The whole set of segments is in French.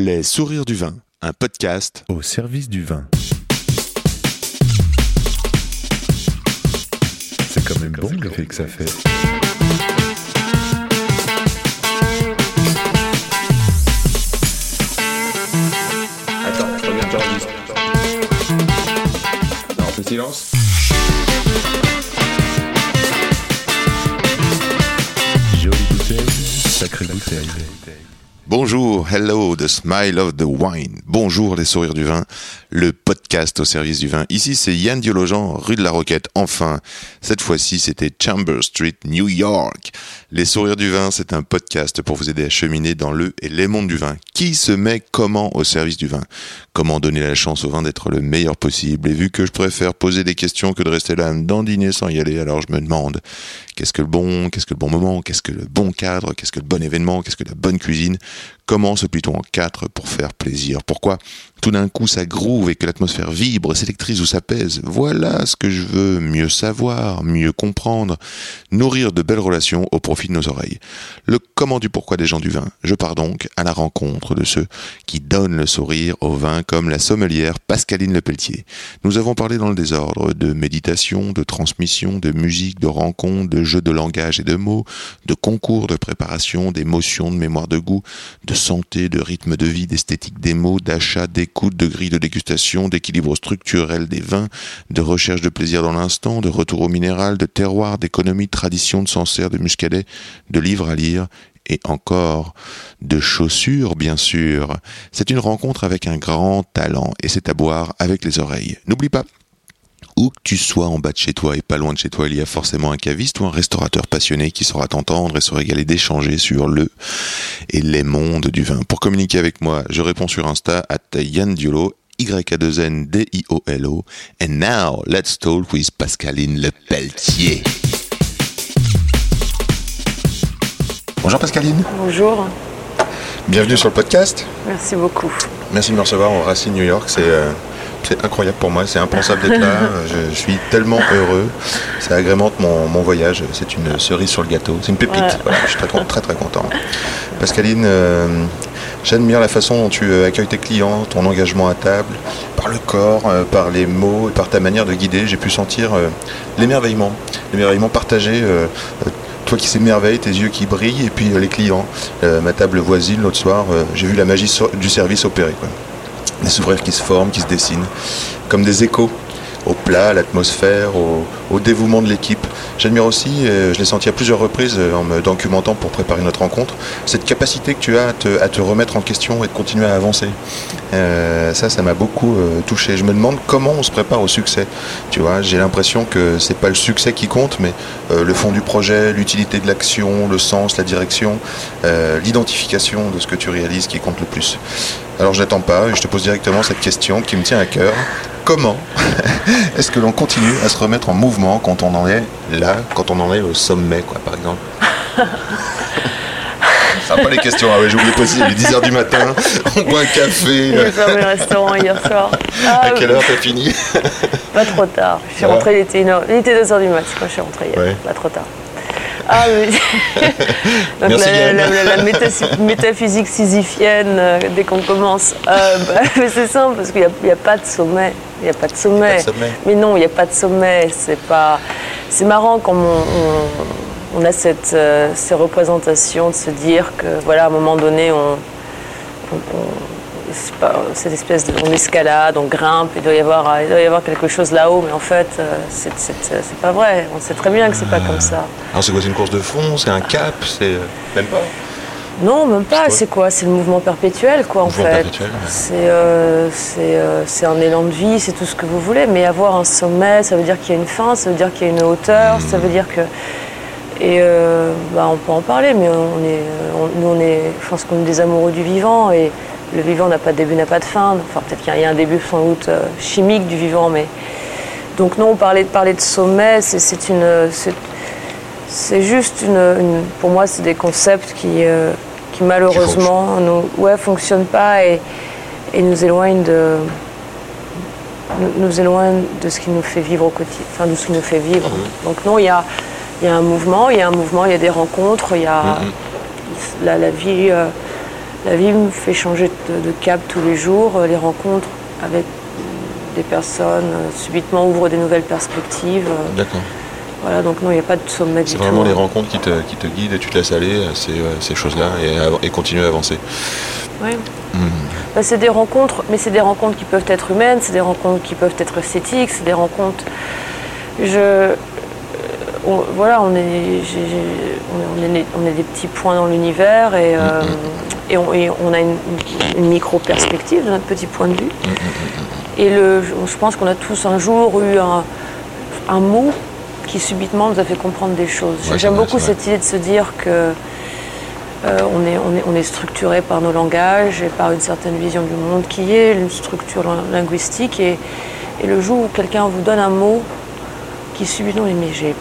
Les sourires du vin, un podcast au service du vin. C'est quand même bon l'effet que ça fait. Attends, reviens, j'enregistre. Non, on fait silence. Jolie bouteille, sacrée bouteille. Bonjour, hello, the smile of the wine. Bonjour les sourires du vin, le podcast au service du vin. Ici c'est Yann Diologen, rue de la Roquette. Enfin, cette fois-ci c'était Chamber Street, New York. Les sourires du vin, c'est un podcast pour vous aider à cheminer dans le et les mondes du vin. Qui se met comment au service du vin? Comment donner la chance au vin d'être le meilleur possible? Et vu que je préfère poser des questions que de rester là à dandiner sans y aller, alors je me demande qu'est-ce que le bon, qu'est-ce que le bon moment, qu'est-ce que le bon cadre, qu'est-ce que le bon événement, qu'est-ce que la bonne cuisine? Comment se plie-t-on en quatre pour faire plaisir Pourquoi? Tout d'un coup ça groove et que l'atmosphère vibre, s'électrise ou s'apaise Voilà ce que je veux mieux savoir, mieux comprendre, nourrir de belles relations au profit de nos oreilles. Le comment du pourquoi des gens du vin. Je pars donc à la rencontre de ceux qui donnent le sourire au vin comme la sommelière Pascaline Lepelletier. Nous avons parlé dans le désordre de méditation, de transmission, de musique, de rencontres, de jeux de langage et de mots, de concours de préparation, d'émotions, de mémoire de goût, de santé, de rythme de vie, d'esthétique des mots, d'achat, d'écoute, de grille de dégustation, d'équilibre structurel des vins, de recherche de plaisir dans l'instant, de retour au minéral, de terroir, d'économie, de tradition, de Sancerre, de Muscadet, de livres à lire et encore de chaussures, bien sûr. C'est une rencontre avec un grand talent et c'est à boire avec les oreilles. N'oublie pas, où que tu sois en bas de chez toi et pas loin de chez toi, il y a forcément un caviste ou un restaurateur passionné qui saura t'entendre et se régaler d'échanger sur le et les mondes du vin. Pour communiquer avec moi, je réponds sur Insta à Yann Diolo, Y-A-2-N-D-I-O-L-O. And now, let's talk with Pascaline Le Pelletier. Bonjour Pascaline. Bonjour, Bienvenue sur le podcast. merci beaucoup. Merci de me recevoir au Racine New York. C'est euh, c'est incroyable pour moi. C'est impensable d'être là. Je, je suis tellement heureux. Ça agrémente mon, mon voyage. C'est une cerise sur le gâteau. C'est une pépite. Ouais. Voilà, je suis très, très très content. Pascaline, euh, j'admire la façon dont tu euh, accueilles tes clients, ton engagement à table, par le corps, euh, par les mots et par ta manière de guider. J'ai pu sentir euh, l'émerveillement, l'émerveillement partagé. toi qui s'émerveille, tes yeux qui brillent, et puis euh, les clients. Euh, ma table voisine, l'autre soir, euh, j'ai vu la magie so- du service opérer. Quoi des souverains qui se forment, qui se dessinent, comme des échos au plat, à l'atmosphère, au, dévouement de l'équipe. J'admire aussi, je l'ai senti à plusieurs reprises euh, en me documentant pour préparer notre rencontre, cette capacité que tu as à te, remettre en question et de continuer à avancer. Euh, ça, ça m'a beaucoup euh, touché. Je me demande comment on se prépare au succès. Tu vois, j'ai l'impression que c'est pas le succès qui compte, mais le fond du projet, l'utilité de l'action, le sens, la direction, l'identification de ce que tu réalises qui compte le plus. Alors je n'attends pas et je te pose directement cette question qui me tient à cœur. Comment est-ce que l'on continue à se remettre en mouvement quand on en est là, quand on en est au sommet, quoi, par exemple Ça va pas les questions, ah ouais, j'ai oublié préciser, il est 10h du matin, on boit un café. J'ai fermé le restaurant hier soir. Ah, À quelle oui, heure t'as fini Pas trop tard. Je suis rentrée, il était, une heure- il était 2h du mat quand je suis rentrée hier. Ouais. Pas trop tard. Ah oui. Donc Merci, la, Yann. la- la- la métas- métaphysique sisyphienne euh, dès qu'on commence. Euh, bah, mais c'est simple parce qu'il n'y a, pas de sommet. Il n'y a pas de sommet. Pas de sommet. Mais non, il n'y a pas de sommet. C'est pas. C'est marrant comme on, on- on a cette, euh, ces représentations de se dire que voilà, à un moment donné, on, pas- cette espèce de on escalade, on grimpe, il doit y avoir, il doit y avoir quelque chose là-haut, mais en fait, euh, c'est pas vrai. On sait très bien que c'est pas comme ça. Alors c'est quoi, c'est une course de fond, c'est un cap, c'est... euh, Même pas Non, même pas. C'est quoi C'est le mouvement perpétuel, quoi, en fait. perpétuel, ouais. C'est euh, c'est, euh, un élan de vie, c'est tout ce que vous voulez. Mais avoir un sommet, ça veut dire qu'il y a une fin, ça veut dire qu'il y a une hauteur, ça veut dire que. Et euh, bah, on peut en parler, mais on est, on- nous, on est, je pense qu'on est des amoureux du vivant et le vivant n'a pas de début, n'a pas de fin. Enfin, peut-être qu'il y a un début sans doute euh, chimique du vivant, mais donc non, parler de parler de sommet, c'est une, c'est- juste une, une- pour moi, c'est des concepts qui, euh, qui malheureusement, nous, ouais, fonctionnent pas et, et nous éloignent de, nous, nous éloignent de ce qui nous fait vivre au quotidien, enfin de ce qui nous fait vivre. Donc non, il y a, y a un mouvement, il y a un mouvement, il y a des rencontres, il y a la, la vie. euh, la vie me fait changer de, de cap tous les jours. Euh, Les rencontres avec des personnes euh, subitement ouvrent des nouvelles perspectives. Euh, D'accord. Voilà, donc non, il n'y a pas de sommet du C'est vraiment les hein. rencontres qui te, qui te guident et tu te laisses aller à ces, ces choses-là et, et continuer à avancer. Ouais. Hmm. Bah, c'est des rencontres, mais c'est des rencontres qui peuvent être humaines, c'est des rencontres qui peuvent être esthétiques, c'est des rencontres. Je, on- voilà, on est, on est, on est- on est des petits points dans l'univers et, euh, et, on, et on a une, une micro-perspective de notre petit point de vue. Et le, je pense qu'on a tous un jour eu un, un mot qui subitement nous a fait comprendre des choses. Ouais, J'aime beaucoup cette idée de se dire que euh, on, est, on, est, on est structuré par nos langages et par une certaine vision du monde qui est une structure lin- linguistique. Et, et le jour où quelqu'un vous donne un mot qui subitement mais j'ai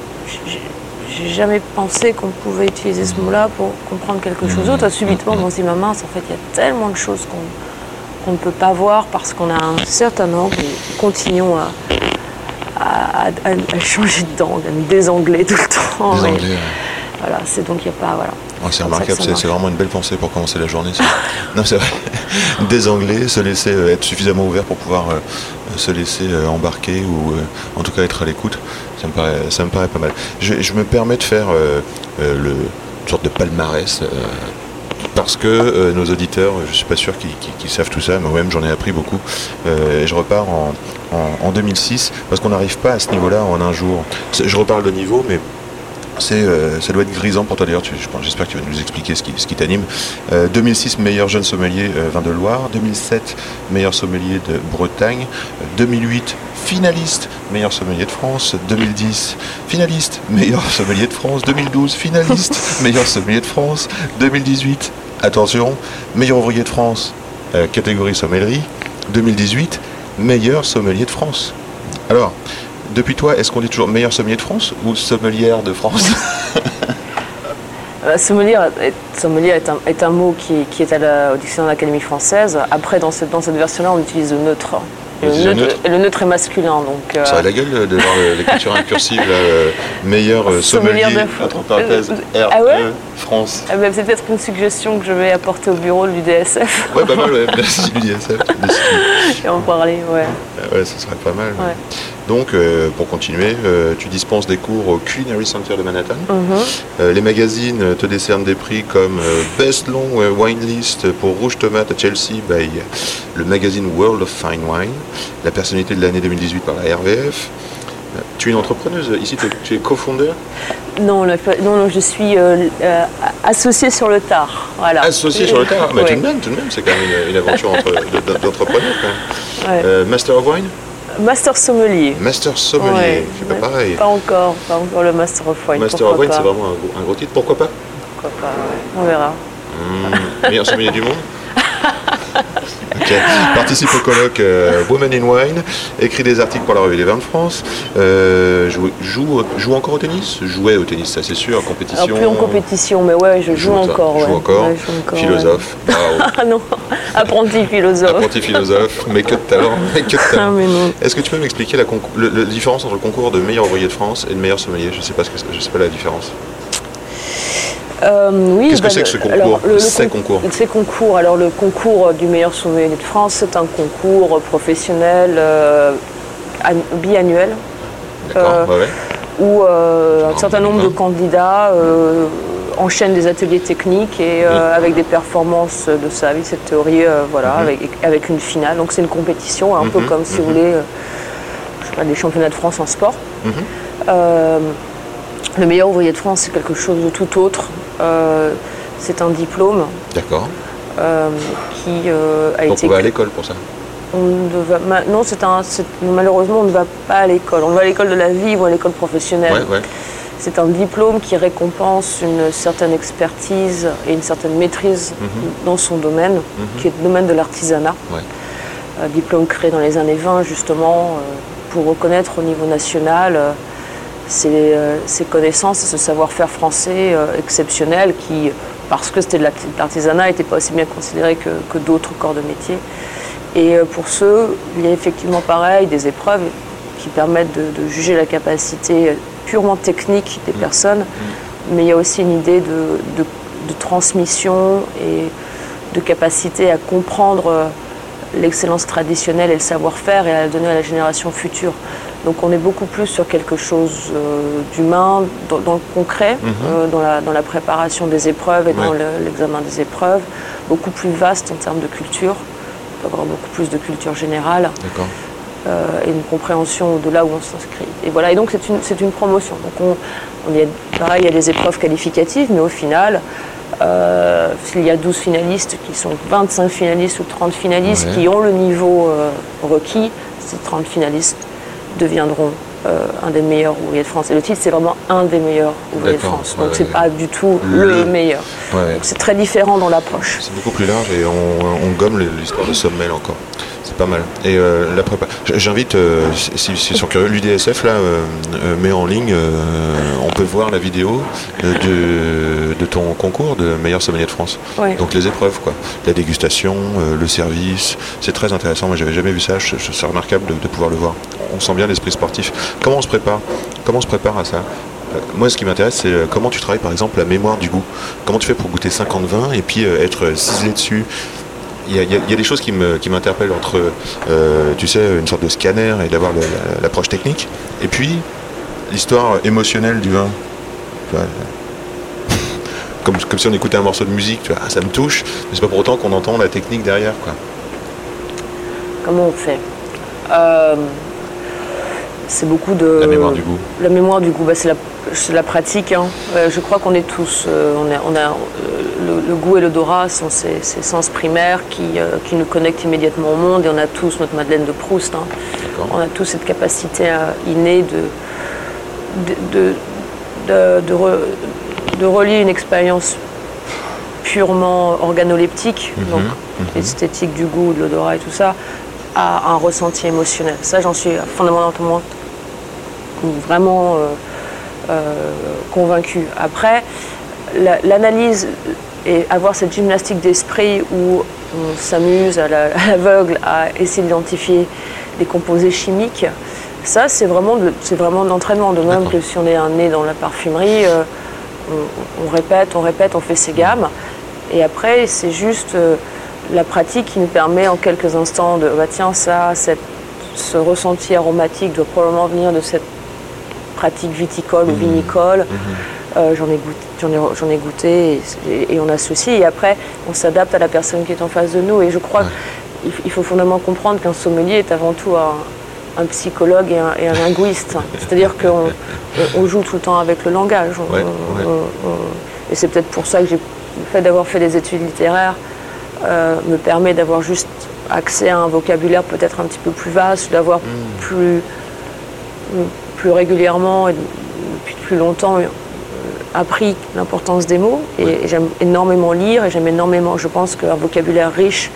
j'ai- jamais pensé qu'on pouvait utiliser ce mot-là pour comprendre quelque chose d'autre. Subitement, on se dit, ma mince, en fait, il y a tellement de choses qu'on ne peut pas voir parce qu'on a un certain angle continuons à, à, à- à changer d'angle, à nous désangler tout le temps. Ouais. Voilà, c'est donc il n'y a pas. Voilà. C'est remarquable, c'est vraiment une belle pensée pour commencer la journée. non, c'est vrai. Désanglais, se laisser euh, être suffisamment ouvert pour pouvoir euh, se laisser euh, embarquer ou euh, en tout cas être à l'écoute, ça me paraît, pas mal. Je, me permets de faire euh, le, une sorte de palmarès. parce que nos auditeurs, je suis pas sûr qu'ils savent tout ça, moi-même j'en ai appris beaucoup. Et je repars en, en- en 2006 parce qu'on n'arrive pas à ce niveau-là en un jour. Je reparle de niveau, mais c'est, euh, ça doit être grisant pour toi d'ailleurs, j'espère que tu vas nous expliquer ce qui, ce qui t'anime. Euh, 2006, meilleur jeune sommelier euh, vin de Loire. 2007, meilleur sommelier de Bretagne. Euh, 2008, finaliste, meilleur sommelier de France. 2010, finaliste, meilleur sommelier de France. 2012, finaliste, meilleur sommelier de France. 2018, attention, meilleur ouvrier de France, euh, catégorie sommellerie. 2018, meilleur sommelier de France. Alors, depuis toi, est-ce qu'on dit toujours meilleur sommelier de France ou sommelière de France Euh, Sommelier, est, sommelier est, un, est un mot qui, qui est à la, au dictionnaire de l'Académie française. Après, dans cette, dans cette version-là, on utilise le neutre. Le neutre, neutre et le neutre est masculin. Donc, euh, Ça a la gueule de- de voir l'écriture incursive, euh, meilleur euh, sommelier, de- entre parenthèses, Euh, R, ah ouais E, France. eh ben, c'est peut-être une suggestion que je vais apporter au bureau du DSF Ouais, pas mal, ouais, merci du DSF. Merci. et en parler. Ouais. Ouais, ce serait pas mal. ouais. Donc, euh, pour continuer, euh, tu dispenses des cours au Culinary Center de Manhattan. Mhm. Euh, les magazines te décernent des prix comme Best Long Wine List pour Rouge Tomate à Chelsea by le magazine World of Fine Wine, la personnalité de l'année 2018 par la RVF. Tu es une entrepreneuse, ici tu es- cofondeur, Non, le- non, non, je suis euh, euh, associée sur le tard. Voilà. associé sur le. Mais Ouais. tout de même, tout de même, c'est quand même une, une aventure entre- de- de- d'entrepreneur. Ouais. Euh, Master of Wine, Master sommelier. Master Sommelier, Ouais. c'est pas pareil. Pas encore, pas encore le Master of Wine. Master of Wine, c'est vraiment un gros, un gros titre. Pourquoi pas? Pourquoi pas, ouais. On verra. Mmh, Meilleur sommelier du monde? Participe au colloque euh, Women in Wine, écrit des articles pour la revue des vins de France, euh, joue, joue, joue encore au tennis? Jouait au tennis, ça c'est sûr, en compétition. Alors, plus en compétition, mais ouais, je joue, encore. joue encore. Joue encore, Philosophe, ouais. Ah non, apprenti philosophe. apprenti philosophe, mais que de talent, mais que de Ah, talent. non. Est-ce que tu peux m'expliquer la, la différence entre le concours de meilleur ouvrier de France et de meilleur sommelier? Je sais pas ce que c'est- je sais pas la différence. Euh, oui, Qu'est-ce que bah, c'est que ce le- concours alors, le- le Ces con- concours. Ces concours. Alors, le concours du meilleur sommelier de France, c'est un concours professionnel euh, an- biannuel Euh, ouais. où euh, un certain nombre de candidats euh, enchaînent des ateliers techniques et euh, avec des performances de sa vie, cette théorie, euh, voilà, Mhm. avec, avec une finale. Donc c'est une compétition, un peu Mhm, comme si vous voulez, euh, je sais pas, des championnats de France en sport. Euh, le meilleur ouvrier de France, c'est quelque chose de tout autre. Euh, c'est un diplôme D'accord. euh, qui euh, a Donc été on va à l'école pour ça. on ne va, non, un, malheureusement, on ne va pas à l'école. On va à l'école de la vie ou à l'école professionnelle. Ouais, ouais. C'est un diplôme qui récompense une certaine expertise et une certaine maîtrise Mhm. dans son domaine, qui est le domaine de l'artisanat. Ouais. Un diplôme créé dans les années 20, justement, pour reconnaître au niveau national ces, euh, ces connaissances et ce savoir-faire français euh, exceptionnel qui, parce que c'était de l'arti- de l'artisanat, n'était pas aussi bien considéré que, que d'autres corps de métier. Et euh, pour ceux, il y a effectivement pareil des épreuves qui permettent de, de juger la capacité purement technique des personnes, mais il y a aussi une idée de, de- de transmission et de capacité à comprendre l'excellence traditionnelle et le savoir-faire et à la donner à la génération future. Donc on est beaucoup plus sur quelque chose euh, d'humain, dans, dans le concret, euh, dans, la, dans la préparation des épreuves et dans le- l'examen des épreuves, beaucoup plus vaste en termes de culture, on peut avoir beaucoup plus de culture générale euh, et une compréhension de là où on s'inscrit. Et voilà, et donc c'est une, promotion. Donc on, on y a, pareil, il y a des épreuves qualificatives, mais au final, s'il y a 12 finalistes qui sont 25 finalistes ou 30 finalistes Ouais. qui ont le niveau requis, ces 30 finalistes deviendront euh, un des meilleurs ouvriers de France. Et le titre, c'est vraiment un des meilleurs ouvriers de. France. Donc Ouais, c'est ouais. pas du tout Le- le, meilleur. Ouais. C'est très différent dans l'approche. C'est beaucoup plus large et on, on gomme l'histoire de Sommel encore. C'est pas mal. Et euh, la prépa. J'invite, euh, si, si- si sont curieux, l'UDSF là met en ligne, peut voir la vidéo euh, de, de ton concours de meilleur sommelier de France. Ouais. Donc les épreuves, quoi. La dégustation, euh, le service, c'est très intéressant. Moi, j'avais jamais vu ça. C'est remarquable de, de pouvoir le voir. On sent bien l'esprit sportif. Comment on se prépare? Comment on se prépare à ça? Euh, Moi, ce qui m'intéresse, c'est comment tu travailles, par exemple, la mémoire du goût. Comment tu fais pour goûter 50 vins et puis euh, être ciselé dessus? Il y, a, il y des choses qui me- qui m'interpellent entre, euh, tu sais, une sorte de scanner et d'avoir l'approche technique, et puis l'histoire émotionnelle du vin. Comme, comme si on écoutait un morceau de musique, tu vois, ah, ça me touche, mais c'est pas pour autant qu'on entend la technique derrière, quoi. Comment on fait? Euh, C'est beaucoup de... La mémoire du goût. La mémoire du goût, bah, c'est la, c'est la pratique. hein. Euh, je crois qu'on est tous, euh, on a, on a, le, le goût et l'odorat sont ces, ces sens primaires qui, qui nous connectent immédiatement au monde et on a tous notre Madeleine de Proust. hein. On a tous cette capacité innée de, de, de, de, de re- de relier une expérience purement organoleptique, Mhm, donc esthétique du goût, de l'odorat et tout ça, à un ressenti émotionnel. Ça, j'en suis fondamentalement vraiment euh, euh, convaincu. Après, la- l'analyse et avoir cette gymnastique d'esprit où on s'amuse à la- à l'aveugle à essayer d'identifier des composés chimiques, ça c'est vraiment de, c'est vraiment de l'entraînement. De même que si on est un nez dans la parfumerie, euh, on, on répète, on répète, on fait ses gammes. Et après, c'est juste euh, la pratique qui nous permet en quelques instants de, bah tiens, ça, cette- ce ressenti aromatique doit probablement venir de cette pratique viticole ou vinicole. Euh, j'en ai goûté, j'en ai, j'en ai goûté et, on associe. Et après, on s'adapte à la personne qui est en face de nous. Et je crois qu'il il faut fondamentalement comprendre qu'un sommelier est avant tout un, un psychologue et un, et un linguiste. C'est-à-dire qu'on on- on joue tout le temps avec le langage. On- Ouais, ouais. et c'est peut-être pour ça que j'ai, le fait d'avoir fait des études littéraires euh, me permet d'avoir juste accès à un vocabulaire peut-être un petit peu plus vaste, d'avoir plus, plus régulièrement et depuis plus longtemps euh, appris l'importance des mots. Et, Ouais. et j'aime énormément lire et j'aime énormément, je pense qu'un vocabulaire riche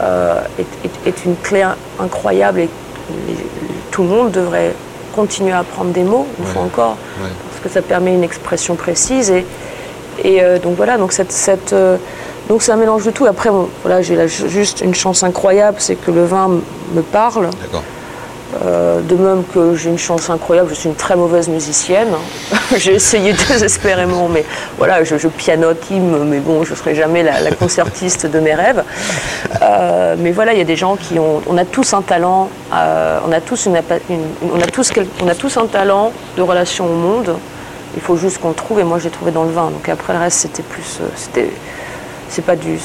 euh, est, est- est une clé incroyable et les- tout le monde devrait continuer à apprendre des mots, une Ouais. fois encore, Ouais. parce que ça permet une expression précise. Et, et euh, donc voilà, donc cette, cette, euh, donc c'est un mélange de tout. Après, bon, voilà, j'ai juste une chance incroyable, c'est que le vin me parle. D'accord. Euh, de même que j'ai une chance incroyable, je suis une très mauvaise musicienne. j'ai essayé désespérément, mais voilà, je, je pianotime, mais bon, je ne serai jamais la, concertiste de mes rêves. Euh, mais voilà, il y a des gens qui ont. On a tous un talent, euh, on, a tous une, un talent de relation au monde. Il faut juste qu'on le trouve, et moi j'ai trouvé dans le vin. Donc après le reste, c'était plus. c'est pas du,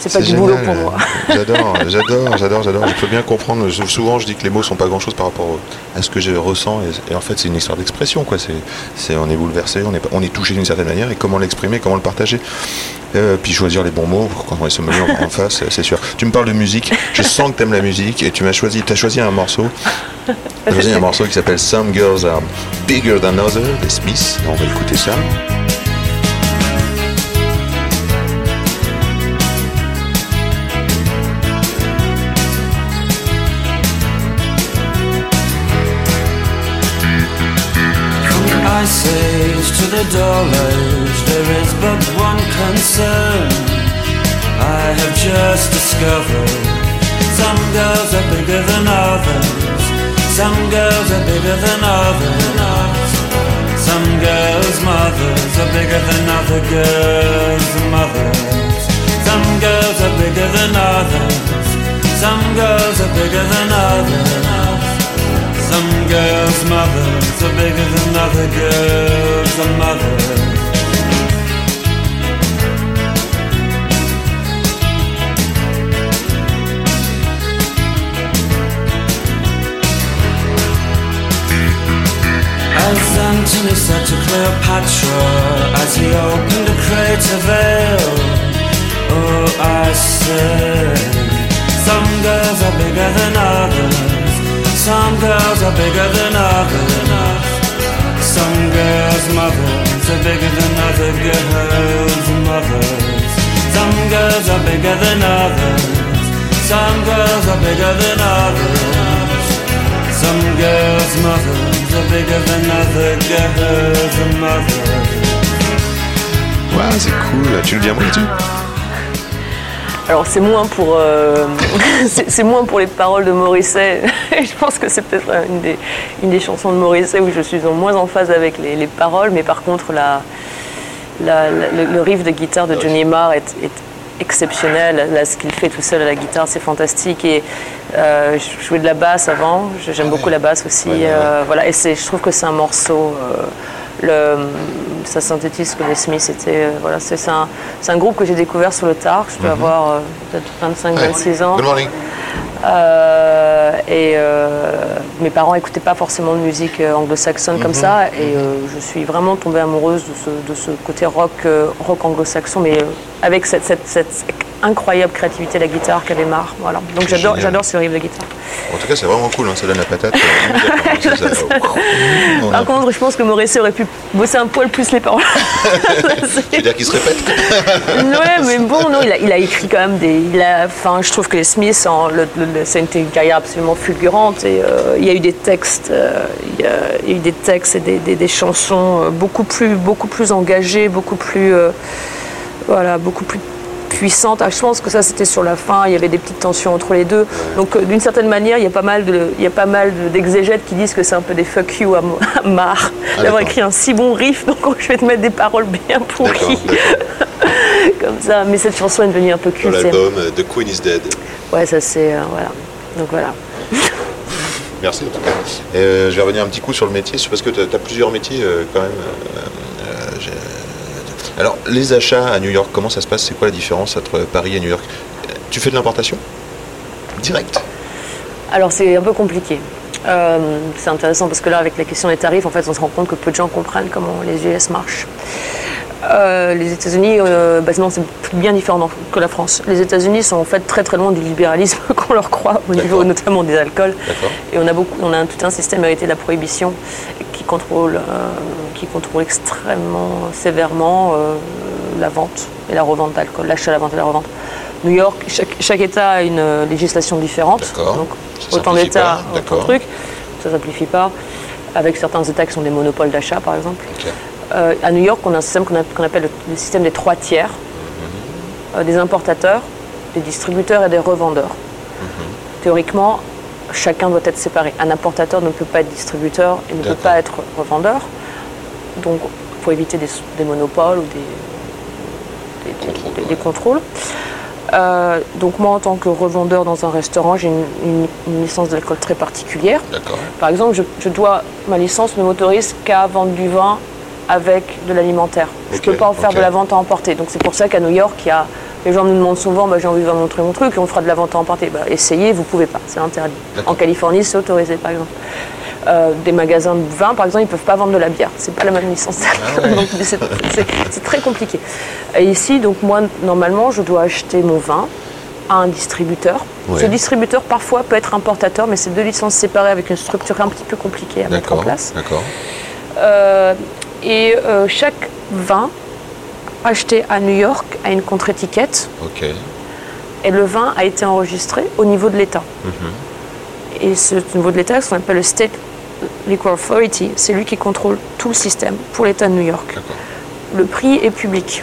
c'est pas du boulot génial. pour moi. J'adore, j'adore, j'adore, j'adore. Je peux bien comprendre. Je- Souvent, je dis que les mots sont pas grand-chose par rapport à ce que je ressens. Et, et en fait, c'est une histoire d'expression. Quoi. C'est, c'est, on est bouleversé, on est, on est touché d'une certaine manière. Et comment l'exprimer, comment le partager. Euh, puis choisir les bons mots quand on est sommelier en, en face, c'est sûr. Tu me parles de musique. Je sens que tu aimes la musique. Et tu m'as choisi, as choisi un morceau. Tu as choisi un morceau qui s'appelle Some Girls Are Bigger Than Others, des Smiths. On va écouter ça. To the dollars, there is but one concern. I have just discovered some girls are bigger than others. Some girls are bigger than others. Some girls' mothers are bigger than other girls' mothers. Some girls are bigger than others. Some girls are bigger than others. Some girls' mothers are bigger than other girls' mothers. As Antony said to Cleopatra as he opened a crater veil, Oh, I say, some girls are bigger than others. Some girls are bigger than others. Some girls' mothers are bigger than other girls' mothers. Some girls are bigger than others. Some girls are bigger than others. Some girls' mothers are bigger than other girls' mothers. Ouais, c'est cool. Tu le à moi là-dessus Alors c'est moins pour euh, c'est moins pour les paroles de Morisset. je pense que c'est peut-être une des, une des chansons de Morisset où je suis en moins en phase avec les, les paroles, mais par contre la, la- la- le, le riff de guitare de Johnny Marr est, est exceptionnel. Là, ce qu'il fait tout seul à la guitare, c'est fantastique. Et euh, je jouais de la basse avant. J'aime beaucoup la basse aussi. Ouais, ouais, ouais. Euh, voilà. Et je trouve que c'est un morceau. euh, le, ça synthétise ce que les Smiths étaient. euh, voilà, c'est un, un groupe que j'ai découvert sur le tard. Je dois avoir euh, peut-être 25-26 ans. Good morning. Euh, et mes parents n'écoutaient pas forcément de musique anglo-saxonne comme ça. Et euh, je suis vraiment tombée amoureuse de ce, de ce côté rock, rock anglo-saxon, mais avec cette, cette- cette incroyable créativité de la guitare qu'avait Marre. Voilà. Donc j'adore, ce riff de guitare. En tout cas, c'est vraiment cool. hein, Ça donne la patate. euh, ça. A- Par contre, je pense que Morrissey aurait pu bosser un poil plus les paroles. Tu veux dire qu'il se répète Ouais, mais bon, non, il a, il a écrit quand même des. Il a, enfin, je trouve que les Smiths, le, le- c'est une, carrière absolument fulgurante et euh, il y a eu des textes, euh, il, y a, il y a eu des textes et des, des- des chansons beaucoup plus, beaucoup plus engagées, beaucoup plus, voilà, beaucoup plus puissantes. Ah, je pense que ça, c'était sur la fin. Il y avait des petites tensions entre les deux. Donc, euh, d'une certaine manière, il y a pas mal de, il y a pas mal de- d'exégètes qui disent que c'est un peu des fuck you à, à Marr Ah, d'avoir écrit un si bon riff. Donc, je vais te mettre des paroles bien pourries comme ça. Mais cette chanson est devenue un peu Dans culte. l'album euh, The Queen is Dead. Ouais, ça c'est. euh, voilà. Donc voilà. Merci en tout cas. Euh, je vais revenir un petit coup sur le métier, parce que tu as, plusieurs métiers euh, quand même. Alors, les achats à New York, comment ça se passe? C'est quoi la différence entre Paris et New York? Tu fais de l'importation? Direct Alors c'est un peu compliqué. Euh, c'est intéressant parce que là, avec la question des tarifs, en fait, on se rend compte que peu de gens comprennent comment les US marchent. Euh, les États-Unis, euh, bah, sinon c'est bien différent que la France. Les États-Unis sont en fait très très loin du libéralisme qu'on leur croit au niveau notamment des alcools. Et on a beaucoup, on a un- tout un système hérité de la prohibition contrôle, euh, qui contrôle extrêmement sévèrement euh, la vente et la revente d'alcool, l'achat, la vente et la revente. New York, chaque, chaque État a une euh, législation différente. Donc Ça autant d'États, autant de trucs. Ça simplifie pas. Avec certains États qui sont des monopoles d'achat, par exemple. Euh, à New York, on a un système qu'on appelle le, le système des trois tiers. Euh, des importateurs, des distributeurs et des revendeurs. Théoriquement, chacun doit être séparé. Un importateur ne peut pas être distributeur et ne peut pas être revendeur. Donc, il faut éviter des, des monopoles ou des, Contrôles, des- ouais. des contrôles. Euh, donc moi, en tant que revendeur dans un restaurant, j'ai une, une- une licence d'alcool très particulière. Par exemple, je, je dois, ma licence ne m'autorise qu'à vendre du vin avec de l'alimentaire. Je ne peux pas en faire de la vente à emporter. Donc c'est pour ça qu'à New York, il y a, les gens me demandent souvent, bah, j'ai envie de vous montrer mon truc, on fera de la vente à emporter. Bah, essayez, vous ne pouvez pas, c'est interdit. En Californie, c'est autorisé, par exemple. Euh, des magasins de vin, par exemple, ils ne peuvent pas vendre de la bière. C'est pas la même licence. Ah ouais. C'est- très compliqué. Et ici, donc moi, normalement, je dois acheter mon vin à un distributeur. Ouais. Ce distributeur, parfois, peut être importateur, mais c'est deux licences séparées avec une structure un petit peu compliquée à mettre en place. D'accord. Euh, et euh, chaque vin acheté à New York a une contre-étiquette et le vin a été enregistré au niveau de l'État. Et ce niveau de l'État, ce qu'on appelle le State Liquor Authority, c'est lui qui contrôle tout le système pour l'État de New York. D'accord. Le prix est public.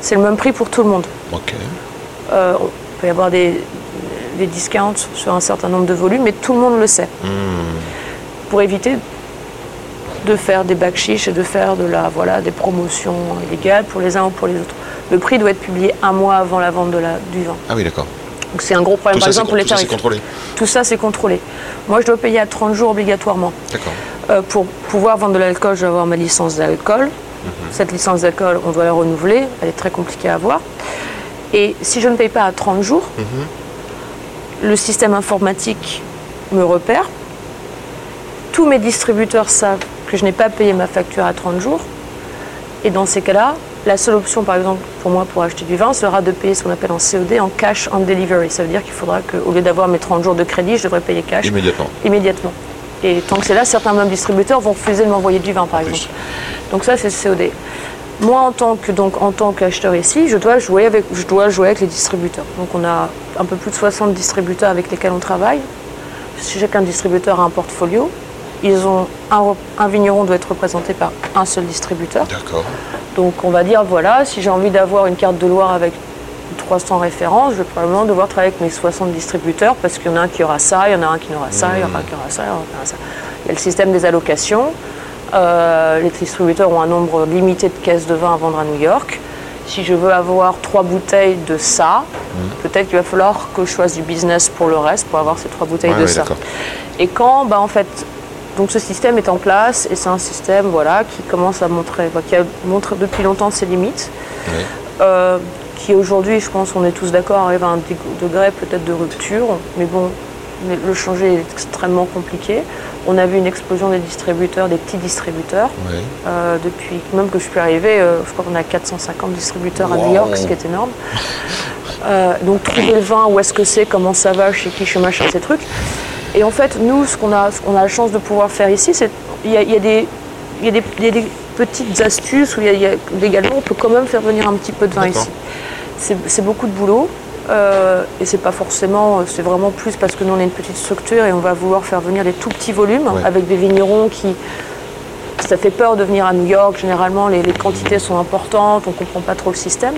C'est le même prix pour tout le monde. Ok. Euh, on peut y avoir des, des discounts sur un certain nombre de volumes, mais tout le monde le sait. Pour éviter de faire des backchiches et de faire de la, voilà, des promotions illégales pour les uns ou pour les autres. le prix doit être publié un mois avant la vente de la, du vin. Ah oui, d'accord. Donc c'est un gros problème. Tout Par exemple, pour les tout ça, c'est tarifs. contrôlé. Tout ça, c'est contrôlé. Moi, je dois payer à 30 jours obligatoirement. D'accord. Euh, pour pouvoir vendre de l'alcool, je dois avoir ma licence d'alcool. Cette licence d'alcool, on doit la renouveler. Elle est très compliquée à avoir. Et si je ne paye pas à 30 jours, le système informatique me repère. Tous mes distributeurs savent que je n'ai pas payé ma facture à 30 jours. Et dans ces cas-là, la seule option, par exemple, pour moi, pour acheter du vin, sera de payer ce qu'on appelle en COD, en cash on delivery. Ça veut dire qu'il faudra qu'au lieu d'avoir mes 30 jours de crédit, je devrais payer cash Immédiatement. immédiatement. Et tant que c'est là, certains même distributeurs vont refuser de m'envoyer du vin, par exemple. Donc ça, c'est le COD. Moi, en tant que donc en tant qu'acheteur ici, je dois jouer avec je dois jouer avec les distributeurs. Donc on a un peu plus de 60 distributeurs avec lesquels on travaille. Chacun distributeur a un portfolio. Ils ont un, vigneron doit être représenté par un seul distributeur. D'accord. Donc on va dire voilà, si j'ai envie d'avoir une carte de Loire avec 300 références, je vais probablement devoir travailler avec mes 60 distributeurs parce qu'il y en a un qui aura ça, il y en a un qui n'aura ça, il y en a un qui aura ça, il y en a un ça. Il y a le système des allocations. Euh, les distributeurs ont un nombre limité de caisses de vin à vendre à New York. Si je veux avoir trois bouteilles de ça, peut-être qu'il va falloir que je fasse du business pour le reste, pour avoir ces trois bouteilles Ouais, de ouais, ça. Et quand, bah, en fait, donc ce système est en place et c'est un système voilà, qui commence à montrer, bah, qui a montré depuis longtemps ses limites, euh, qui aujourd'hui, je pense, on est tous d'accord, arrive à un degré peut-être de rupture, mais bon, le changer est extrêmement compliqué. On a vu une explosion des distributeurs, des petits distributeurs. Euh, depuis même que je suis arrivée, euh, je crois qu'on a 450 distributeurs à New. York, ce qui est énorme. Euh, donc trouver le vin, où est-ce que c'est, comment ça va, chez qui, chez machin, ces trucs. Et en fait, nous, ce qu'on a, ce qu'on a la chance de pouvoir faire ici, c'est il y y a des y a des, il y a des petites astuces où il y a, légalement on peut quand même faire venir un petit peu de vin ici. C'est beaucoup de boulot. euh, et c'est pas forcément, c'est vraiment plus parce que nous on est une petite structure et on va vouloir faire venir des tout petits volumes Ouais. avec des vignerons qui, ça fait peur de venir à New York. Généralement, les, les quantités sont importantes, on ne comprend pas trop le système.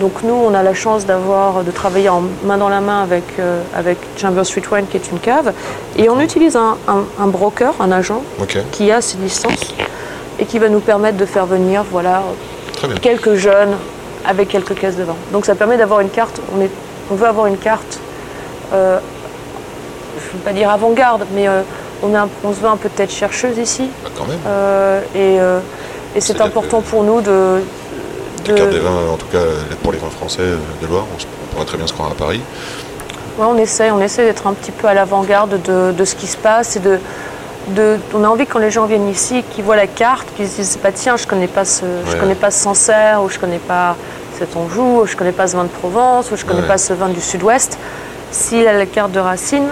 Donc nous, on a la chance d'avoir, de travailler en main dans la main avec, euh, avec Chamber Street Wine, qui est une cave. Et on utilise un, un- un broker, un agent, qui a ses licences et qui va nous permettre de faire venir voilà, quelques jeunes avec quelques caisses de vin. Donc ça permet d'avoir une carte, on, est, on veut avoir une carte, euh, je ne veux pas dire avant-garde, mais euh, on, a un- on se veut un peu tête chercheuse ici. Bah, quand même. Et et c'est important pour nous de. Carte des vins, en tout cas pour les vins français de Loire, on, pourrait très bien se rendre à Paris. Ouais, on essaie, on essaie d'être un petit peu à l'avant-garde de, de ce qui se passe et de, de- on a envie que quand les gens viennent ici, qu'ils voient la carte, qu'ils se disent bah, tiens, je connais pas ce, je connais pas ce Sancerre ou je connais pas cet Anjou, ou je connais pas ce vin de Provence ou je connais Ouais. pas ce vin du Sud-Ouest. S'il a la carte de Racine,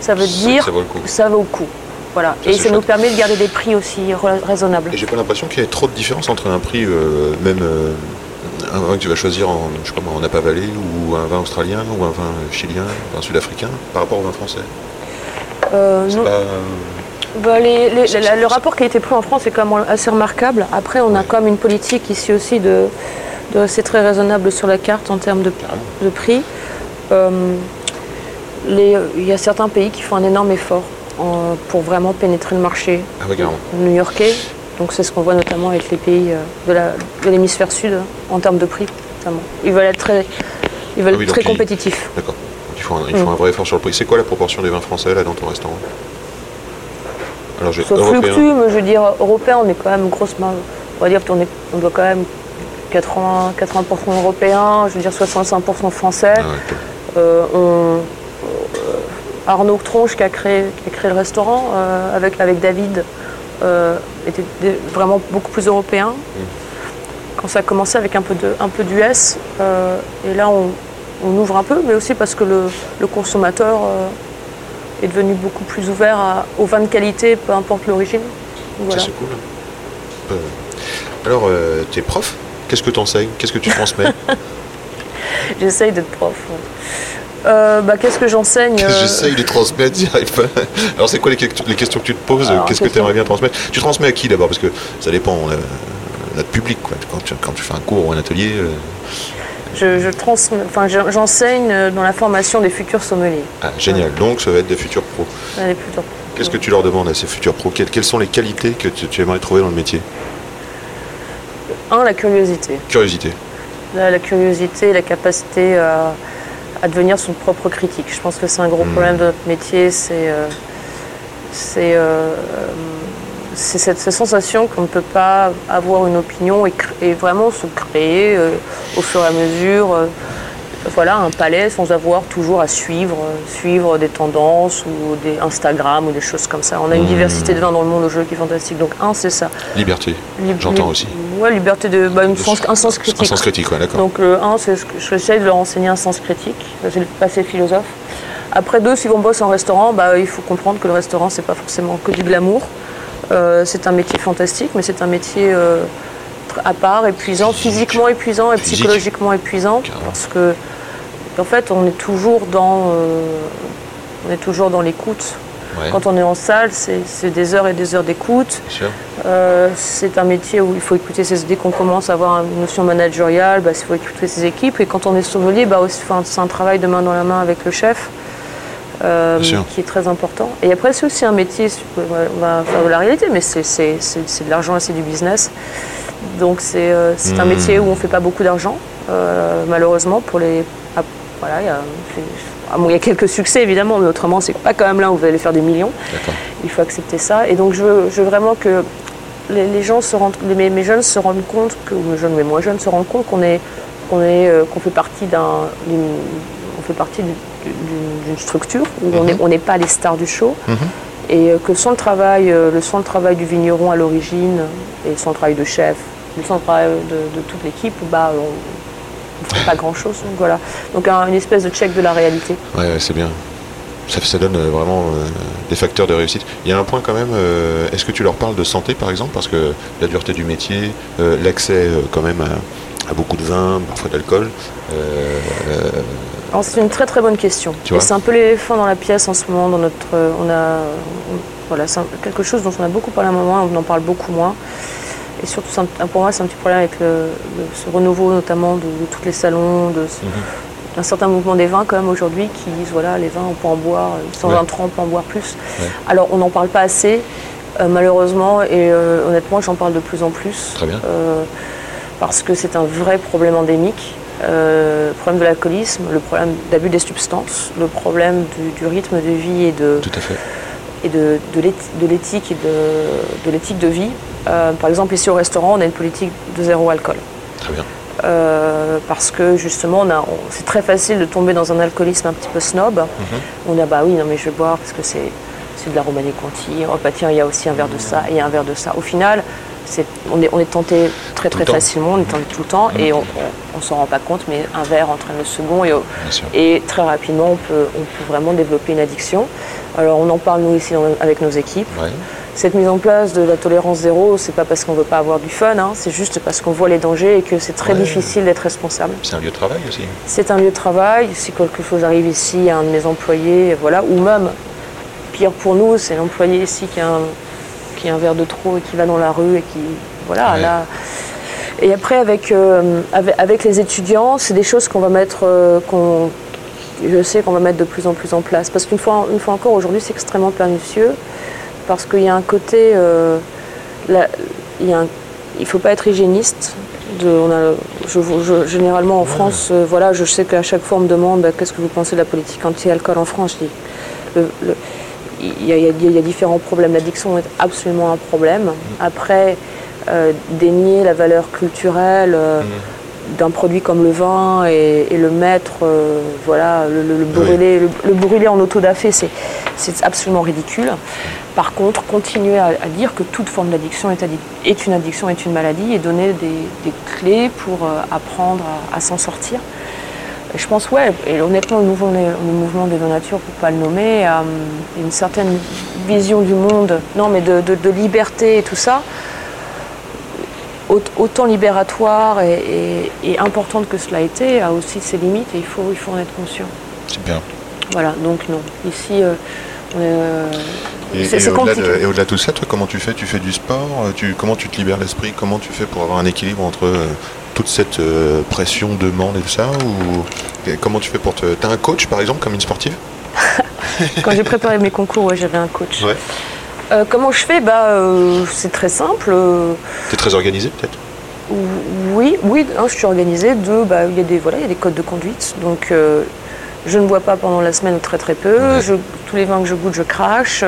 ça veut dire ça vaut le coup. que ça vaut le coup. Voilà. Ça, et ça nous permet de garder des prix aussi ra- raisonnables. Et j'ai pas l'impression qu'il y ait trop de différence entre un prix, euh, même euh, un vin que tu vas choisir en, je sais pas moi, en Napa Valley, ou un vin australien, ou un vin chilien, un vin sud-africain, par rapport au vin français. Euh, non. pas- Bah, les- les- la- le rapport qualité-prix en France est quand même assez remarquable. Après, on a quand même une politique ici aussi de, de rester très raisonnable sur la carte en termes de, de prix. Euh, les- Il y a certains pays qui font un énorme effort en- pour vraiment pénétrer le marché Ah new-yorkais. Donc c'est ce qu'on voit notamment avec les pays euh, de l'hémisphère sud hein, en termes de prix. notamment. Ils veulent être très, ils veulent Ah oui, être très ils- compétitifs. D'accord. Donc, Il faut, un, faut un vrai effort sur le prix. C'est quoi la proportion des vins français là dans ton restaurant? Alors j'ai Ça fluctue, mais je veux dire, européen, on est quand même grosse main. On va dire qu'on on doit quand même 80, 80% européen, je veux dire 65% français. Ah ouais, cool. Euh, on- euh, Arnaud Tronche qui a créé, qui a créé le restaurant euh, avec, avec David euh, était des- vraiment beaucoup plus européen. Quand ça a commencé avec un peu de, un peu d'US, euh, et là on, on ouvre un peu, mais aussi parce que le, le consommateur euh, est devenu beaucoup plus ouvert à- aux vins de qualité, peu importe l'origine. Voilà. Ça c'est cool. Euh, alors, tu es prof? Qu'est-ce que tu enseignes Qu'est-ce que tu transmets? J'essaye d'être prof. ouais. Euh, bah, Qu'est-ce que j'enseigne euh, J'essaye de transmettre, j'y arrive pas. Alors, c'est quoi les, que- les questions que tu te poses Qu'est-ce que tu aimerais bien transmettre? Tu transmets à qui d'abord? Parce que ça dépend. On a notre public. Quoi. Quand, tu, quand tu fais un cours ou un atelier, euh, Je, je transmets- enfin, je- j'enseigne dans la formation des futurs sommeliers. ah, génial. Donc, ça va être des futurs pros. Ouais, des futurs- Qu'est-ce que tu leur demandes à ces futurs pros? Quelles, sont les qualités que tu, tu aimerais trouver dans le métier? Un, la curiosité. Curiosité. la, la curiosité, la capacité à, à devenir son propre critique. Je pense que c'est un gros Mm. problème de notre métier, c'est euh, c'est euh, c'est cette, cette sensation qu'on ne peut pas avoir une opinion et, vraiment se créer euh, au fur et à mesure euh, voilà, un palais sans avoir toujours à suivre, euh, suivre des tendances ou des Instagram ou des choses comme ça. On a une Mm. diversité de vins dans le monde aujourd'hui qui est fantastique. Donc un, c'est ça. Liberté. Lib- J'entends aussi. Ouais, liberté de, bah, une sens- un sens Un critique. sens critique, ouais, d'accord. Donc le 1, c'est ce que j'essaie de leur enseigner un sens critique, c'est le passé philosophe. Après deux, si on bosse en restaurant, bah, il faut comprendre que le restaurant, c'est pas forcément que du glamour. Euh, c'est un métier fantastique, mais c'est un métier euh, à part, épuisant, Physique. physiquement épuisant et Physique. psychologiquement épuisant, Carrément. parce que en fait, on est toujours dans, euh, on est toujours dans l'écoute. Ouais, Quand on est en salle, c'est c'est des heures et des heures d'écoute. Euh, c'est un métier où il faut écouter ses, dès qu'on commence à avoir une notion managériale, bah, il faut écouter ses équipes. Et quand on est sommelier, bah, c'est un travail de main dans la main avec le chef euh, qui est très important. Et après, c'est aussi un métier, on va faire de la réalité, mais c'est, de l'argent et c'est du business. Donc c'est, euh, un Hmm. métier où on ne fait pas beaucoup d'argent, euh, malheureusement. Pour les, ah, voilà, il y a, ah, bon, il y a quelques succès évidemment, mais autrement, c'est pas quand même là où vous allez faire des millions. Il faut accepter ça. Et donc, je veux, je veux vraiment que les, les gens se rendent, les- mes, jeunes se rendent compte, que, mes jeunes, mais moins jeunes se rendent compte qu'on est, qu'on est, euh, qu'on fait partie d'un, d'une- on fait partie d'une, structure où on Mhm. on n'est pas les stars du show. Mhm. Et euh, que sans le travail, euh, le sans le travail du vigneron à l'origine, et sans le travail de chef, le sans le travail de, de toute l'équipe, bah, on ne ferait pas grand-chose. Donc voilà. Donc un- une espèce de check de la réalité. Ouais, ouais, c'est bien. Ça, ça donne euh, vraiment euh, des facteurs de réussite. Il y a un point quand même, euh, est-ce que tu leur parles de santé par exemple? Parce que la dureté du métier, euh, l'accès quand même à, à beaucoup de vin, parfois d'alcool. C'est une très très bonne question. C'est un peu l'éléphant dans la pièce en ce moment. Dans notre, on a, on- voilà, c'est quelque chose dont on a beaucoup parlé à un moment, on en parle beaucoup moins. Et surtout, un- pour moi, c'est un petit problème avec le, le- ce renouveau, notamment de, de tous les salons, de, ce- d'un certain mouvement des vins quand même aujourd'hui qui disent voilà, les vins on peut en boire, sans Ouais. un on peut en boire plus. Ouais. Alors on n'en parle pas assez, euh, malheureusement, et euh, honnêtement, j'en parle de plus en plus. Très bien. Euh, parce que c'est un vrai problème endémique. Euh, le problème de l'alcoolisme, le problème d'abus des substances, le problème du, du rythme de vie et de, Tout à fait. et de, de l'éthi- de l'éthique et de, de l'éthique de vie. Euh, par exemple, ici au restaurant, on a une politique de zéro alcool. Très bien. Euh, parce que justement, on a- on- c'est très facile de tomber dans un alcoolisme un petit peu snob. Mhm. On a bah oui, non mais je vais boire parce que c'est, de la Romanée Conti. Oh bah tiens, il y a aussi un verre de ça et un verre de ça. Au final, on, est, on est tenté très Tout très facilement, on est tenté tout le temps et on, s'en rend pas compte, mais un verre entraîne le second et, très rapidement on peut, on peut vraiment développer une addiction. Alors on en parle nous ici dans- avec nos équipes. Ouais. Cette mise en place de la tolérance zéro, c'est pas parce qu'on veut pas avoir du fun, hein, c'est juste parce qu'on voit les dangers et que c'est très Ouais. difficile d'être responsable. C'est un lieu de travail aussi. C'est un lieu de travail. Si quelque chose arrive ici à un de mes employés, voilà, ou même pire pour nous, c'est l'employé ici qui a, un, qui a un verre de trop et qui va dans la rue et qui, voilà, Ouais. là. Et après avec, euh, avec avec les étudiants, c'est des choses qu'on va mettre, euh, qu'on, je sais qu'on va mettre de plus en plus en place. Parce qu'une fois, une fois encore, aujourd'hui, c'est extrêmement pernicieux parce qu'il y a un côté, euh, il il faut pas être hygiéniste. De, on a, je, je- généralement en France, euh, voilà, je sais qu'à chaque fois on me demande bah, qu'est-ce que vous pensez de la politique anti-alcool en France? Il y, a, y y différents problèmes. L'addiction est absolument un problème. Après, euh, dénier la valeur culturelle euh, d'un produit comme le vin et, et le mettre, euh, voilà, le, le- le brûler, le, le brûler en autodafé, c'est c'est absolument ridicule. Par contre, continuer à, à dire que toute forme d'addiction est, addi- est une addiction, est une maladie, et donner des, des clés pour euh, apprendre à, à s'en sortir. Et je pense, ouais, et honnêtement, le mouvement, des- le mouvement des vins nature, pour pas le nommer, a hum, une certaine vision du monde, non, mais de, de- de liberté et tout ça, autant libératoire et, et- et importante que cela a été, a aussi ses limites et il faut, il faut en être conscient. C'est bien. Voilà, donc non. Ici, euh, euh, Et, c'est au-delà compliqué. de, et au-delà de tout ça, toi, comment tu fais? Tu fais du sport? Euh, tu, Comment tu te libères l'esprit? Comment tu fais pour avoir un équilibre entre euh, toute cette pression, demande et tout ça? Ou, et Comment tu fais pour te... T'as un coach, par exemple, comme une sportive? Quand j'ai préparé mes concours, ouais, j'avais un coach. Ouais. Euh, comment je fais? Bah, euh, C'est très simple. euh, T'es très organisé, peut-être? Ou- Oui, oui, un, je suis organisée. Deux, bah, il y a des voilà, il y a des codes de conduite. Donc, euh, je ne bois pas pendant la semaine ou très très peu. Je- tous les vins que je goûte, je crache.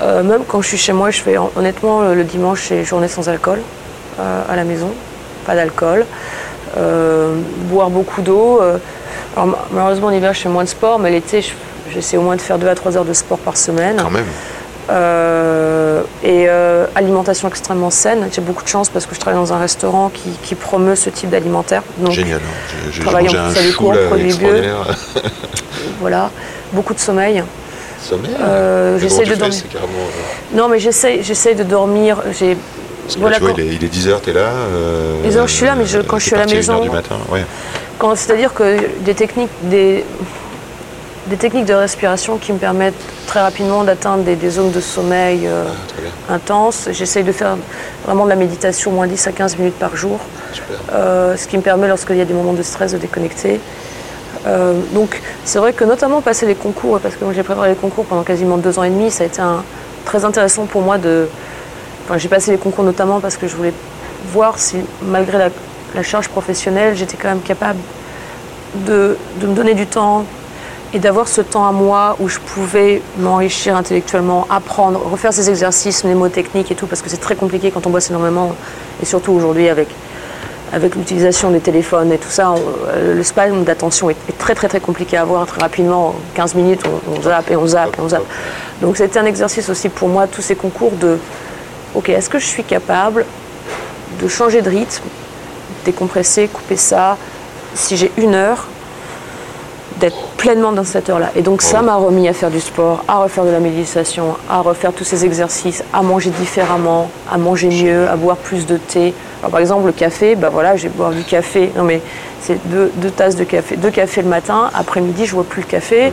Même quand je suis chez moi, je fais honnêtement le, dimanche, c'est journée sans alcool à la maison, pas d'alcool. Boire beaucoup d'eau. alors, ma- malheureusement, en hiver, je fais moins de sport, mais l'été, je- j'essaie au moins de faire 2 à 3 heures de sport par semaine. Quand même. Euh, et euh, alimentation extrêmement saine. J'ai beaucoup de chance parce que je travaille dans un restaurant qui, qui promeut ce type d'alimentaire. Génial. hein. J'ai travaille en plus cours, produits bio. voilà, beaucoup de sommeil. Sommeil. Euh, Mais j'essaie tu de dormir. Carrément, euh, Non, mais j'essaie, de dormir. J'ai Voilà, là, tu vois, quand- il est, il est 10h, t'es là. euh, Les heures, je suis là, mais je- quand je suis à la maison- du matin, ouais. C'est-à-dire que des techniques, des, des techniques de respiration qui me permettent très rapidement d'atteindre des, des zones de sommeil euh, Ah, intenses. J'essaye de faire vraiment de la méditation moins 10 à 15 minutes par jour, euh, ce qui me permet, lorsqu'il y a des moments de stress, de déconnecter. Euh, donc c'est vrai que notamment passer les concours, parce que j'ai préparé les concours pendant quasiment deux ans et demi, ça a été un- très intéressant pour moi de... Enfin, j'ai passé les concours notamment parce que je voulais voir si, malgré la, la charge professionnelle, j'étais quand même capable de, de me donner du temps et d'avoir ce temps à moi où je pouvais m'enrichir intellectuellement, apprendre, refaire ces exercices mnémotechniques et tout, parce que c'est très compliqué quand on bosse énormément, et surtout aujourd'hui avec, avec l'utilisation des téléphones et tout ça, on- le span d'attention est, très très très compliqué à avoir très rapidement, en 15 minutes on, on zappe et on zappe et on zappe. Donc c'était un exercice aussi pour moi, tous ces concours de, ok, est-ce que je suis capable de changer de rythme, décompresser, couper ça, si j'ai une heure, d'être pleinement dans cette heure-là. Et donc ça m'a remis à faire du sport, à refaire de la méditation, à refaire tous ces exercices, à manger différemment, à manger mieux, à boire plus de thé. Alors par exemple le café, bah voilà, je vais boire du café. Non mais c'est deux, deux tasses de café, deux cafés le matin. Après-midi, je bois plus le café.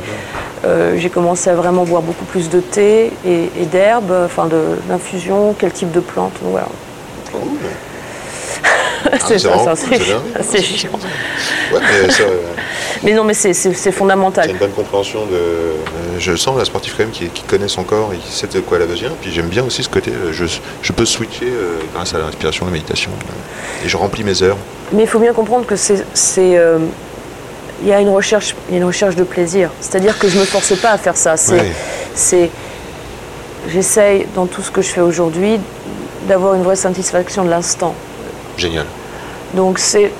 Euh, j'ai commencé à vraiment boire beaucoup plus de thé et, et d'herbes, enfin de- d'infusion, quel type de plante. Donc, voilà. C'est c'est ça, c'est c'est c'est chiant. Ouais, mais ça, euh, Mais non, mais c'est- c'est c'est fondamental. t'as une bonne compréhension de. euh, je sens la sportive quand même qui, qui connaît son corps et qui sait de quoi elle a besoin. Puis j'aime bien aussi ce côté, euh, je, je peux switcher euh, grâce à la respiration, la méditation. euh, et je remplis mes heures. Mais il faut bien comprendre que c'est, c'est, il y a une recherche, il y a une recherche de plaisir. C'est-à-dire que je me force pas à faire ça. C'est, c'est, j'essaye dans tout ce que je fais aujourd'hui d'avoir une vraie satisfaction de l'instant. Génial. Donc c'est,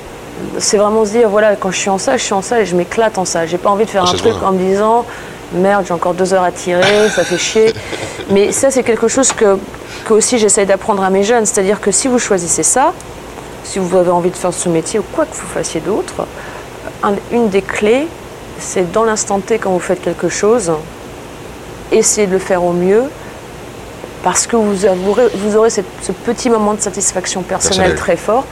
c'est vraiment se dire voilà, quand je suis en salle, je suis en salle et je m'éclate en salle. J'ai pas envie de faire Ah, un truc en me disant merde, j'ai encore deux heures à tirer, ça fait chier. Mais ça, c'est quelque chose que, que aussi j'essaye d'apprendre à mes jeunes. C'est-à-dire que si vous choisissez ça, si vous avez envie de faire ce métier ou quoi que vous fassiez d'autre, un- une des clés, c'est dans l'instant T quand vous faites quelque chose, essayez de le faire au mieux. Parce que vous, aurez, vous aurez cette- ce petit moment de satisfaction personnelle Personnel. très fort.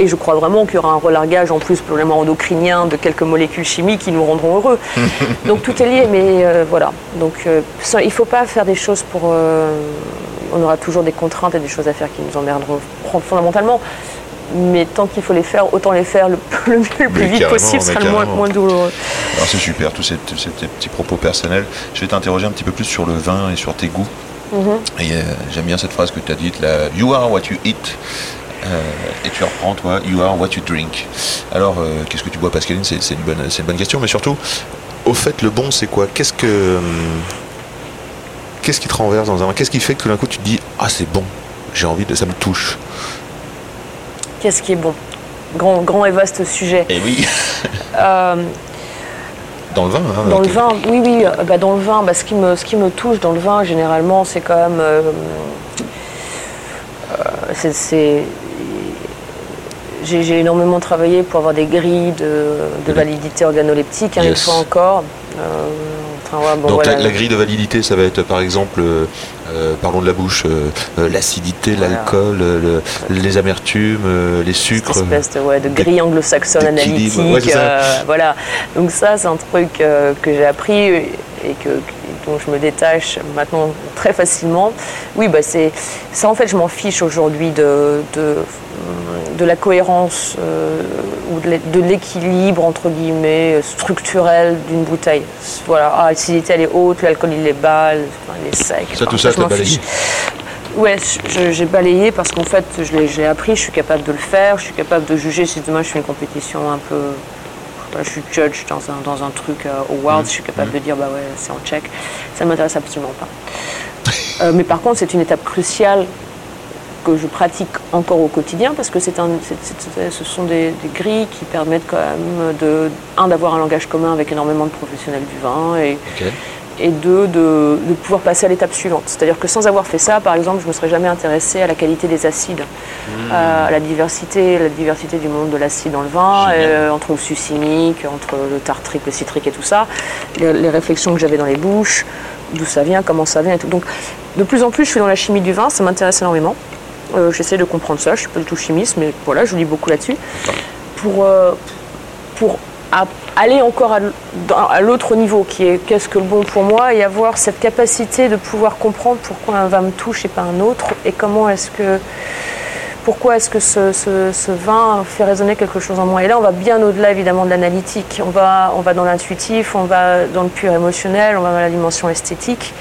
Et je crois vraiment qu'il y aura un relargage en plus probablement endocrinien de quelques molécules chimiques qui nous rendront heureux. Donc tout est lié, mais euh, voilà. Donc euh, ça, il ne faut pas faire des choses pour. euh, on aura toujours des contraintes et des choses à faire qui nous emmerderont fondamentalement. Mais tant qu'il faut les faire, autant les faire le, le mieux, le plus vite possible, ce sera le moins, douloureux. Alors c'est super, tous ces, tous ces petits propos personnels. Je vais t'interroger un petit peu plus sur le vin et sur tes goûts. Mm-hmm. Et euh, j'aime bien cette phrase que tu as dite, là, You are what you eat. Euh, et tu reprends, toi, You are what you drink. Alors, euh, qu'est-ce que tu bois, Pascaline? C'est une, bonne- c'est une bonne question, mais surtout, Au fait, le bon, c'est quoi? Qu'est-ce que. hum, Qu'est-ce qui te renverse dans un Qu'est-ce qui fait que tout d'un coup tu te dis Ah, c'est bon, j'ai envie de. Ça me touche? Qu'est-ce qui est bon? Grand, grand et vaste sujet. eh oui, Dans le vin, hein, Dans le vin, oui, oui, euh, bah, dans le vin, bah, ce, qui me, ce qui me touche dans le vin, généralement, c'est quand même. euh, euh, c'est- j'ai énormément travaillé pour avoir des grilles de, de validité organoleptique, hein, une fois encore. Euh, enfin, ouais, bon, Donc voilà. la, la grille de validité, ça va être par exemple, euh, parlons de la bouche, euh, euh, l'acidité, l'alcool, euh, le- les amertumes, les cette sucres. espèce de, ouais, de grille anglo-saxonne analytique. Ouais, voilà. Donc ça, c'est un truc que j'ai appris et que, dont je me détache maintenant très facilement. Oui, bah c'est ça en fait, je m'en fiche aujourd'hui de, de, de la cohérence euh, ou de l'é- de l'équilibre entre guillemets structurel d'une bouteille. Voilà, ah, l'acidité elle est haute, l'alcool il est bas, enfin, il est sec. Ça, tout Enfin, ça, fiche. Ouais, j'ai balayé parce qu'en fait, je l'ai appris, je suis capable de le faire, je suis capable de juger si demain je fais une compétition un peu. Je suis judge dans un, dans un truc euh, au World, je suis capable de dire bah ouais, c'est en check. Ça ne m'intéresse absolument pas. Euh, mais par contre, c'est une étape cruciale que je pratique encore au quotidien parce que c'est un, c'est- c'est- ce sont des, des grilles qui permettent quand même de, un, d'avoir un langage commun avec énormément de professionnels du vin et. Et deux, de, de pouvoir passer à l'étape suivante. C'est-à-dire que sans avoir fait ça, par exemple, je ne me serais jamais intéressée à la qualité des acides, à la diversité, la diversité du monde de l'acide dans le vin, euh, entre le succinique, entre le tartrique, le citrique et tout ça, les, les réflexions que j'avais dans les bouches, d'où ça vient, comment ça vient et tout. Donc, de plus en plus, je suis dans la chimie du vin, ça m'intéresse énormément. Euh, J'essaie de comprendre ça, je suis pas du tout chimiste, mais voilà, je lis beaucoup là-dessus. Pour, euh, pour a- aller encore à à l'autre niveau, qui est qu'est-ce que le bon pour moi, et avoir cette capacité de pouvoir comprendre pourquoi un vin me touche et pas un autre, et comment est-ce que pourquoi est-ce que ce, ce- ce vin fait résonner quelque chose en moi Et là, on va bien au-delà évidemment de l'analytique. On va, on va dans l'intuitif, on va dans le pur émotionnel, on va dans la dimension esthétique,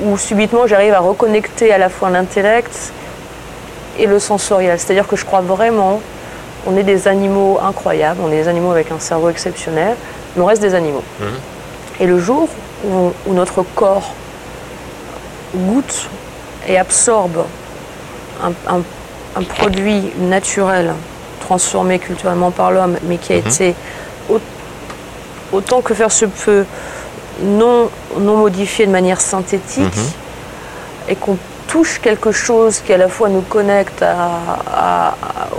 où subitement j'arrive à reconnecter à la fois l'intellect et le sensoriel. C'est-à-dire que je crois vraiment on est des animaux incroyables, on est des animaux avec un cerveau exceptionnel, mais on reste des animaux. Et le jour où, où notre corps goûte et absorbe un, un- un produit naturel, transformé culturellement par l'homme, mais qui a été au- autant que faire se peut non, non modifié de manière synthétique, et qu'on touche quelque chose qui à la fois nous connecte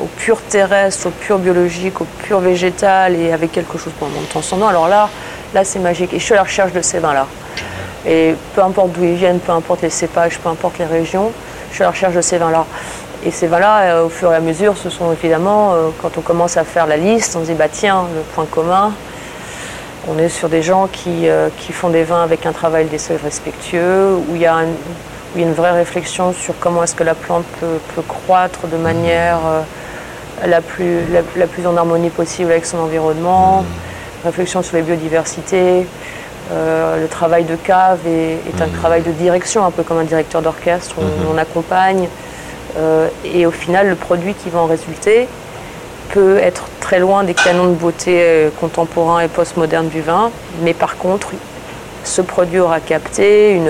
au pur terrestre, au pur biologique, au pur végétal et avec quelque chose pour monde transcendant, alors là, là c'est magique. Et je suis à la recherche de ces vins-là. Et peu importe d'où ils viennent, peu importe les cépages, peu importe les régions, je suis à la recherche de ces vins-là. Et ces vins-là, euh, au fur et à mesure, ce sont évidemment, euh, quand on commence à faire la liste, on se dit, bah tiens, le point commun, on est sur des gens qui, euh, qui font des vins avec un travail des seuils respectueux, où il y a, un- il y a une vraie réflexion sur comment est-ce que la plante peut, peut croître de manière euh, la, plus, la, la plus en harmonie possible avec son environnement, réflexion sur les biodiversités. Euh, le travail de cave est, est un travail de direction, un peu comme un directeur d'orchestre, on, on accompagne. euh, et au final, le produit qui va en résulter, peut être très loin des canons de beauté contemporains et postmodernes du vin, mais par contre, ce produit aura capté une,